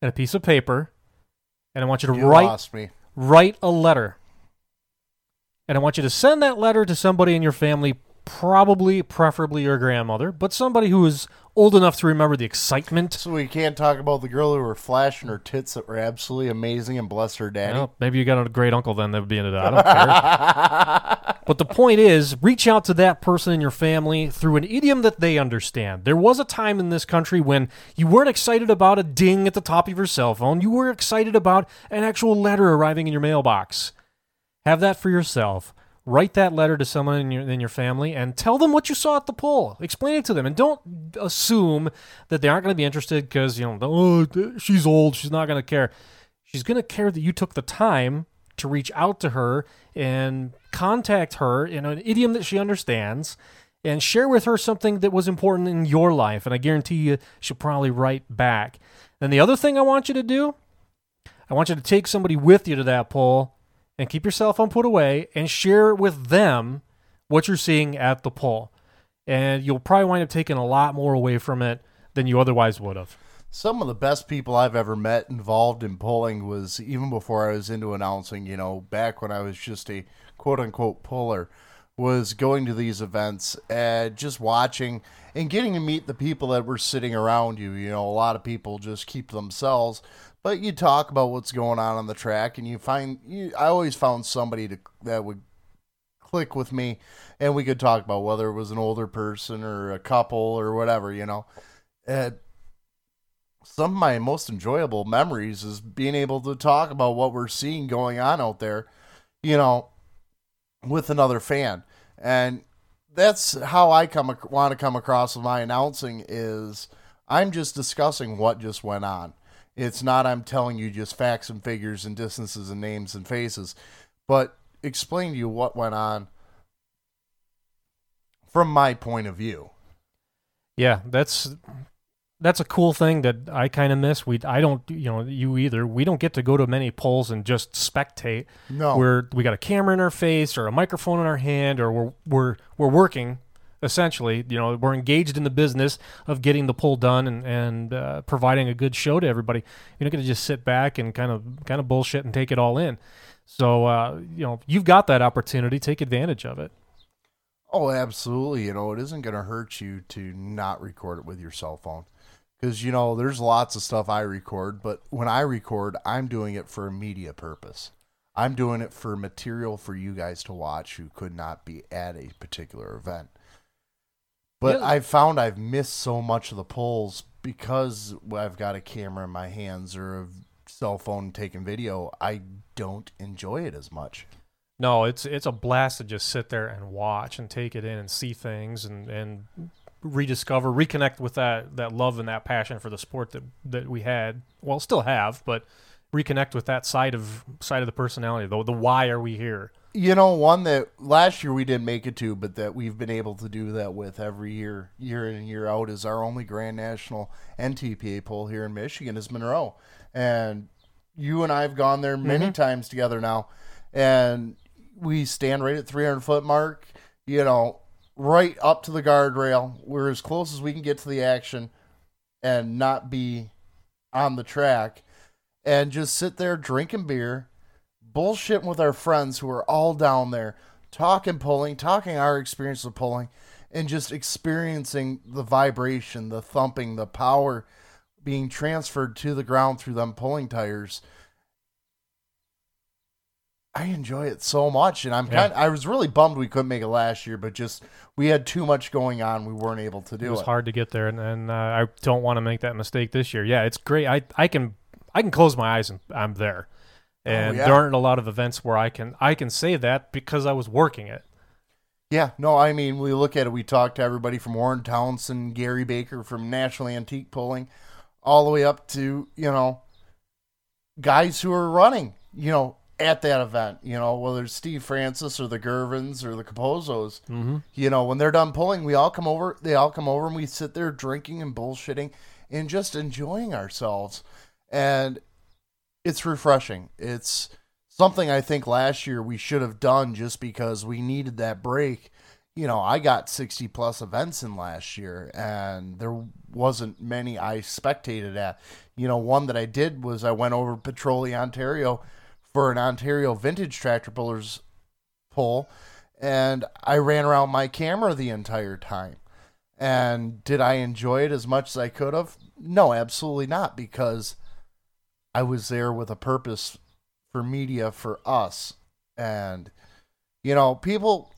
and a piece of paper, and I want you to You write write a letter. And I want you to send that letter to somebody in your family, probably, preferably your grandmother, but somebody who is old enough to remember the excitement. So we can't talk about the girl who were flashing her tits that were absolutely amazing and bless her daddy. Well, maybe you got a great uncle then that would be into that. I don't care. but the point is, reach out to that person in your family through an idiom that they understand. There was a time in this country when you weren't excited about a ding at the top of your cell phone. You were excited about an actual letter arriving in your mailbox. Have that for yourself. Write that letter to someone in your in your family and tell them what you saw at the poll. Explain it to them, and don't assume that they aren't going to be interested because you know, oh, she's old, she's not going to care. She's going to care that you took the time to reach out to her and contact her in an idiom that she understands and share with her something that was important in your life. And I guarantee you, she'll probably write back. Then the other thing I want you to do, I want you to take somebody with you to that poll and keep your cell phone put away and share with them what you're seeing at the poll. And you'll probably wind up taking a lot more away from it than you otherwise would have. Some of the best people I've ever met involved in polling was even before I was into announcing, you know, back when I was just a quote unquote puller, was going to these events and just watching and getting to meet the people that were sitting around you. You know, a lot of people just keep themselves, but you talk about what's going on on the track and you find, you, I always found somebody to, that would click with me and we could talk about whether it was an older person or a couple or whatever, you know. And some of my most enjoyable memories is being able to talk about what we're seeing going on out there, you know, with another fan. And that's how I come want to come across with my announcing is I'm just discussing what just went on. It's not I'm telling you just facts and figures and distances and names and faces, but explain to you what went on from my point of view. Yeah, that's that's a cool thing that I kind of miss. We I don't you know you either. We don't get to go to many polls and just spectate. No. we're we got a camera in our face or a microphone in our hand or we're we're we're working essentially. You know we're engaged in the business of getting the pull done and and uh, providing a good show to everybody. You're not going to just sit back and kind of kind of bullshit and take it all in. So uh, you know you've got that opportunity. Take advantage of it. Oh, absolutely. You know, it isn't going to hurt you to not record it with your cell phone. Because, you know, there's lots of stuff I record, but when I record, I'm doing it for a media purpose. I'm doing it for material for you guys to watch who could not be at a particular event. But Yeah. I've found I've missed so much of the polls because I've got a camera in my hands or a cell phone taking video. I don't enjoy it as much. No, it's it's a blast to just sit there and watch and take it in and see things and and rediscover, reconnect with that that love and that passion for the sport that that we had. Well, still have, but reconnect with that side of side of the personality. The the why are we here? You know, one that last year we didn't make it to, but that we've been able to do that with every year, year in and year out, is our only Grand National NTPA poll here in Michigan is Monroe, and you and I have gone there many Mhm. times together now, and we stand right at 300 foot mark. You know, right up to the guardrail. We're as close as we can get to the action, and not be on the track, and just sit there drinking beer bullshitting with our friends who are all down there talking pulling, talking our experience of pulling, and just experiencing the vibration, the thumping, the power being transferred to the ground through them pulling tires. I enjoy it so much, and I'm Yeah. kind. I was really bummed we couldn't make it last year, but just we had too much going on. We weren't able to do it it. was hard to get there, and, and uh, I don't want to make that mistake this year. Yeah, it's great. I I can I can close my eyes and I'm there. And yeah. there aren't a lot of events where I can I can say that because I was working it. Yeah, no, I mean, we look at it. We talk to everybody from Warren Townsend, Gary Baker from National Antique Pulling, all the way up to you know guys who are running, you know, at that event. You know, whether it's Steve Francis or the Gervins or the Capozos. Mm-hmm. You know, when they're done pulling, we all come over. They all come over, and we sit there drinking and bullshitting and just enjoying ourselves. And it's refreshing. It's something I think last year we should have done just because we needed that break. You know, I got 60 plus events in last year, and there wasn't many I spectated at. You know, one that I did was I went over to Petrolia, Ontario for an Ontario Vintage Tractor Pullers pull, and I ran around my camera the entire time. And did I enjoy it as much as I could have? No, absolutely not, because I was there with a purpose for media for us. And, you know, people,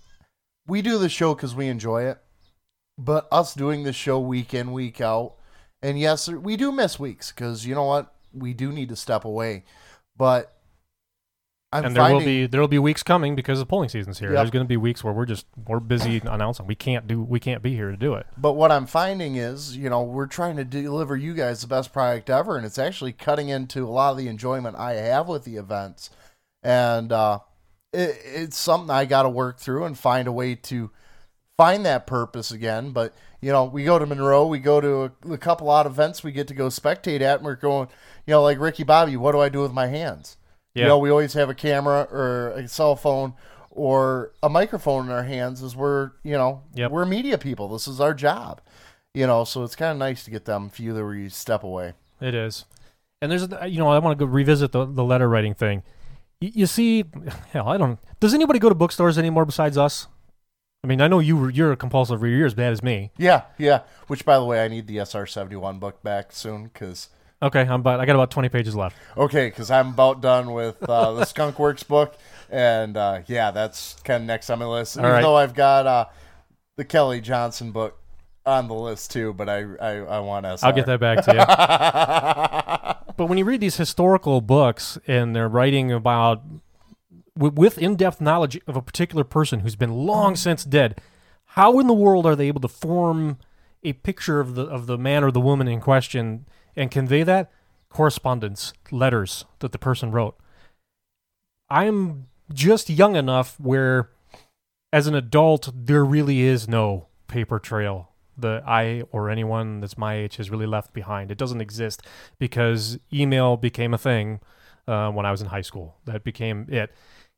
we do the show because we enjoy it, but us doing the show week in, week out, and yes, we do miss weeks because you know what? We do need to step away. But I'm and there finding, will be there will be weeks coming because the polling season's here. Yep. There's going to be weeks where we're just we're busy announcing. We can't do we can't be here to do it. But what I'm finding is, you know, we're trying to deliver you guys the best product ever, and it's actually cutting into a lot of the enjoyment I have with the events. And uh, it, it's something I got to work through and find a way to find that purpose again. But, you know, we go to Monroe, we go to a, a couple odd events we get to go spectate at, and we're going, you know, like Ricky Bobby, what do I do with my hands? Yeah. You know, we always have a camera or a cell phone or a microphone in our hands as we're, you know, Yep. we're media people. This is our job. You know, so it's kind of nice to get them few that where you step away. It is. And there's, uh, you know, I want to go revisit the, the letter writing thing. You, you see, hell, I don't. Does anybody go to bookstores anymore besides us? I mean, I know you were- you're a compulsive reader. You're as bad as me. Yeah, yeah. Which, by the way, I need the SR seventy one book back soon because Okay, I'm about. I got about 20 pages left. okay, because I'm about done with uh, the Skunk Works book, and uh, yeah, that's kind of next on my list. All Even right. though I've got uh, the Kelly Johnson book on the list too, but I I, I want to. I'll get that back to you. but when you read these historical books and they're writing about with, with in-depth knowledge of a particular person who's been long since dead, how in the world are they able to form a picture of the of the man or the woman in question and convey that correspondence, letters that the person wrote? I'm just young enough where as an adult there really is no paper trail that I or anyone that's my age has really left behind. It doesn't exist because email became a thing uh, when I was in high school. That became it.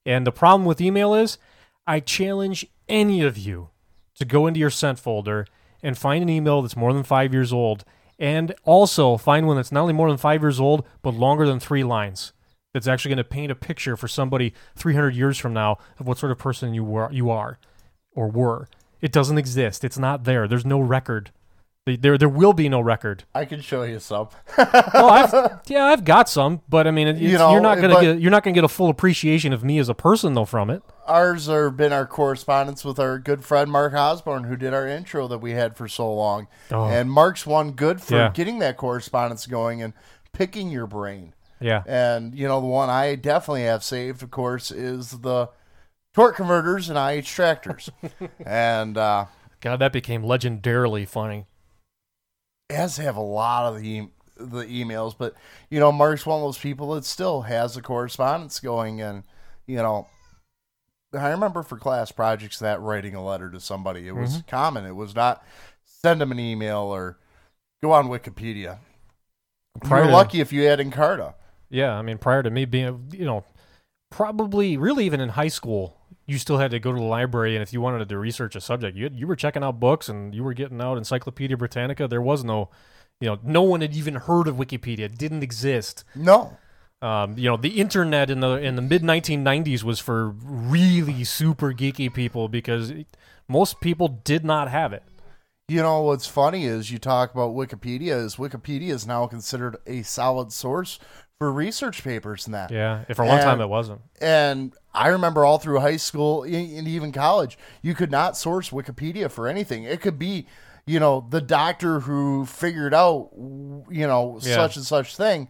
And the problem with email is I challenge any of you to go into your sent folder and find an email that's more than five years old and also find one that's not only more than five years old but longer than three lines. That's actually going to paint a picture for somebody 300 years from now of what sort of person you were you are or were. It doesn't exist. It's not there. There's no record There- there will be no record I can show you some. well I've, yeah i've got some but i mean you you're not going to get you're not to get a full appreciation of me as a person though from it Ours have been our correspondence with our good friend Mark Osborne, who did our intro that we had for so long. Oh. And Mark's one good for Yeah. getting that correspondence going and picking your brain. yeah And you know, the one I definitely have saved, of course, is the torque converters and IH tractors. and uh, god that became legendarily funny as have a lot of the the emails, but you know, Mark's one of those people that still has the correspondence going, and you know, I remember for class projects that writing a letter to somebody it was Mhm. common. It was not send them an email or go on Wikipedia. Prior You're to- lucky if you had Encarta. Yeah, I mean, prior to me being, you know, probably really even in high school, you still had to go to the library, and if you wanted to research a subject, you had, you were checking out books and you were getting out Encyclopedia Britannica. There was no, you know, no one had even heard of Wikipedia. It didn't exist. No, Um, you know, the internet in the in the mid 1990s was for really super geeky people because it, most people did not have it. You know what's funny is you talk about Wikipedia is Wikipedia is now considered a solid source for research papers and that. Yeah, if for a long time it wasn't. And I remember all through high school and even college, you could not source Wikipedia for anything. It could be, you know, the doctor who figured out, you know, Yeah. such and such thing,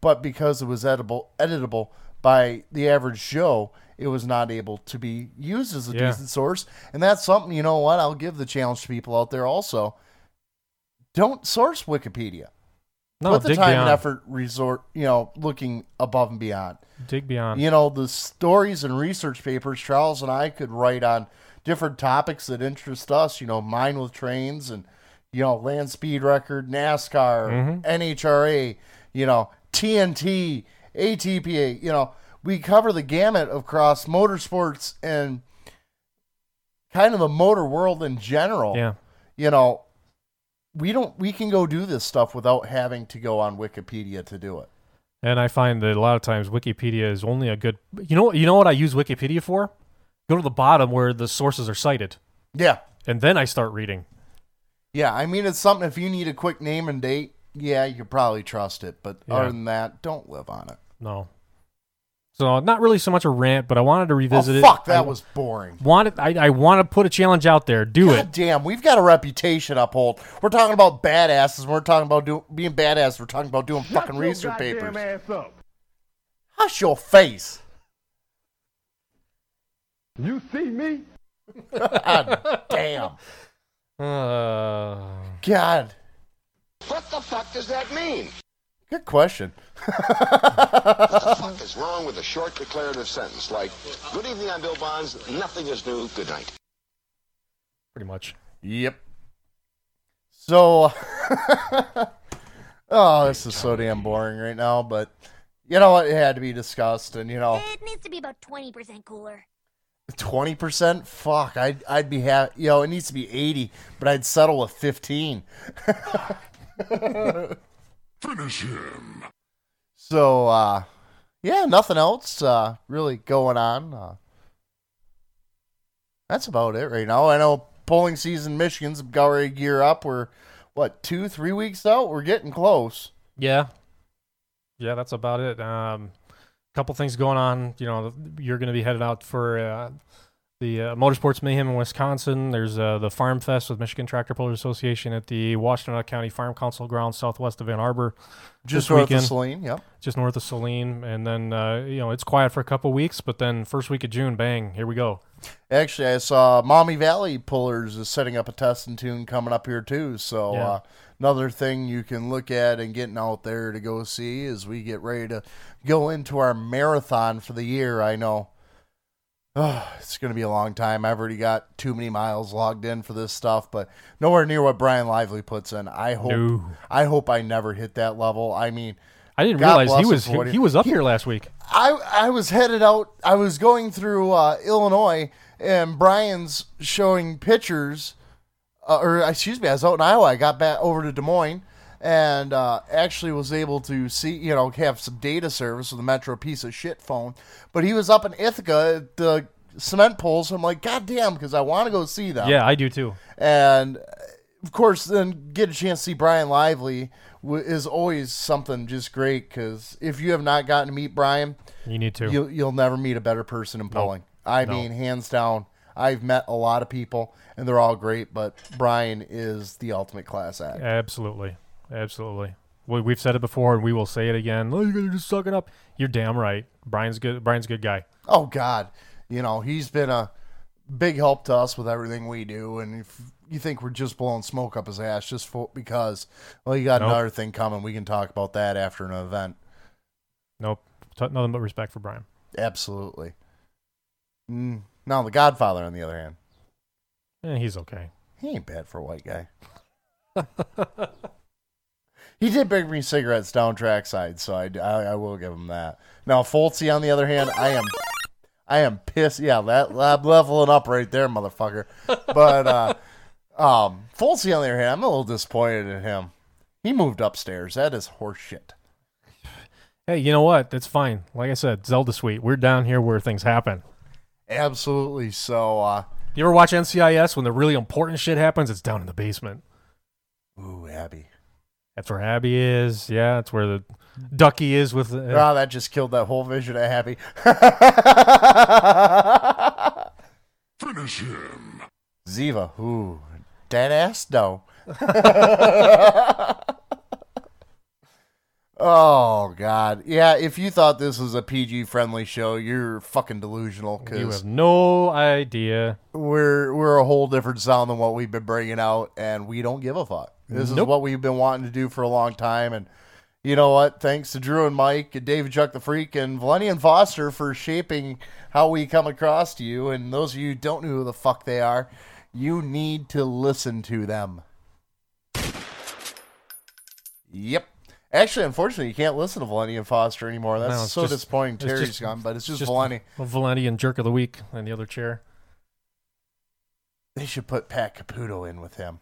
but because it was editable, editable by the average Joe, it was not able to be used as a Yeah. decent source. And that's something, you know what? I'll give the challenge to people out there also. Don't source Wikipedia. No, Put the dig time beyond. and effort resort, you know, looking above and beyond. Dig beyond. You know, the stories and research papers Charles and I could write on different topics that interest us, you know, mine with trains and, you know, land speed record, NASCAR, Mhm. NHRA, you know, TNT, ATPA, you know, we cover the gamut across motorsports and kind of the motor world in general. Yeah. You know, we don't we can go do this stuff without having to go on Wikipedia to do it. And I find that a lot of times Wikipedia is only a good. You know, you know what I use Wikipedia for? Go to the bottom where the sources are cited, Yeah. and then I start reading. Yeah, I mean it's something if you need a quick name and date, yeah, you could probably trust it, but Yeah. other than that, don't live on it. No. So not really so much a rant, but I wanted to revisit oh, it. fuck, that I was boring. Wanted I, I want to put a challenge out there. Do God it. damn, we've got a reputation uphold. We're talking about badasses. We're talking about do, being badass. We're talking about doing fucking research papers. Hush your face. You see me? God damn. Uh, God. What the fuck does that mean? Good question. What the fuck is wrong with a short declarative sentence like, Good evening, I'm Bill Bonds, nothing is new, good night? pretty much. Yep. So, oh, this is so damn boring right now, but you know what? It had to be discussed, and you know, It needs to be about 20% cooler. twenty percent. Fuck, I'd I'd be happy. You know, it needs to be eighty, but I'd settle with fifteen. Finish him. So, uh, yeah, nothing else uh, really going on. Uh, that's about it right now. I know polling season Michigan's got ready to gear up. We're, what, two, three weeks out? We're getting close. Yeah. Yeah, that's about it. Um, couple things going on. You know, you're going to be headed out for uh, the uh, Motorsports Mayhem in Wisconsin. There's uh, the Farm Fest with Michigan Tractor Pullers Association at the Washtenaw County Farm Council grounds southwest of Ann Arbor. Just this north of weekend. Saline, yep. Just north of Saline. And then, uh, you know, it's quiet for a couple weeks, but then first week of June, bang, here we go. Actually, I saw Maumee Valley Pullers is setting up a test and tune coming up here too. So Yeah. uh, another thing you can look at and getting out there to go see as we get ready to go into our marathon for the year. I know oh, it's going to be a long time. I've already got too many miles logged in for this stuff, but nowhere near what Brian Lively puts in. I hope No. I hope I never hit that level. I mean, I didn't God realize he was he, he was up here last week. I I was headed out. I was going through uh, Illinois, and Brian's showing pictures, uh, or excuse me, I was out in Iowa. I got back over to Des Moines, and uh, actually was able to see, you know, have some data service with a Metro piece of shit phone. But he was up in Ithaca at the cement pulls. I'm like, God damn, because I want to go see them. Yeah, I do too. And of course, then get a chance to see Brian Lively w- is always something just great because if you have not gotten to meet Brian, You need to. You'll, you'll never meet a better person in pulling. I No. mean, hands down. I've met a lot of people, and they're all great, but Brian is the ultimate class act. Absolutely, absolutely. We, we've said it before, and we will say it again. Oh, you gotta just suck it up. You're damn right. Brian's good. Brian's a good guy. Oh God, you know he's been a big help to us with everything we do, and if you think we're just blowing smoke up his ass just for, because, well, you got Nope. another thing coming. We can talk about that after an event. Nope. T- nothing but respect for Brian. Absolutely. Mm. Now the Godfather, on the other hand, Eh, he's okay. he ain't bad for a white guy. He did bring me cigarettes down trackside, so I, I, I will give him that. Now Foltzy, on the other hand, I am I am pissed. Yeah, that I'm leveling up right there, motherfucker. But uh, um, Foltzy, on the other hand, I'm a little disappointed in him. He moved upstairs. That is horseshit. Hey, you know what? That's fine. Like I said, Zelda Suite. We're down here where things happen. Absolutely. So, uh, You ever watch NCIS when the really important shit happens? It's down in the basement. ooh, Abby. That's where Abby is. Yeah, that's where the Ducky is with. The, Oh, that just killed that whole vision of Happy. Finish him. Ziva, ooh, dead ass no. oh God, yeah. If you thought this was a PG friendly show, you're fucking delusional. Cause you have no idea. we're we're a whole different sound than what we've been bringing out, and we don't give a fuck. This is what we've been wanting to do for a long time, and you know what? Thanks to Drew and Mike, and David Chuck the Freak, and Valenti and Foster for shaping how we come across to you. And those of you who don't know who the fuck they are, you need to listen to them. Yep. Actually, unfortunately, you can't listen to Valenti and Foster anymore. That's No, so just- disappointing. Terry's just- gone, but it's just, just Valenti. Valenti and Jerk of the Week in the other chair. They should put Pat Caputo in with him.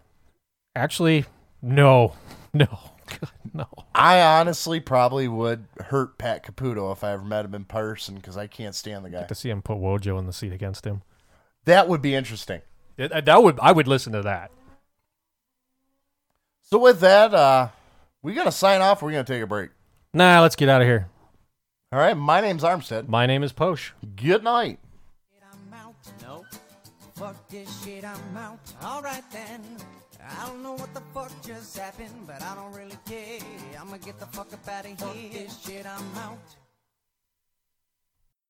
Actually, no, no, God, no. I honestly probably would hurt Pat Caputo if I ever met him in person because I can't stand the guy. To see him put Wojo in the seat against him, That would be interesting. It- that would I would listen to that. So with that, uh, we gotta sign off. We're gonna take a break. Nah, let's get out of here. All right. My name's Armstead. My name is Posh. Good night. No. Fuck this shit, I'm out. Alright then. I don't know what the fuck just happened, but I don't really care. I'ma get the fuck up out of here. Fuck this shit, I'm out.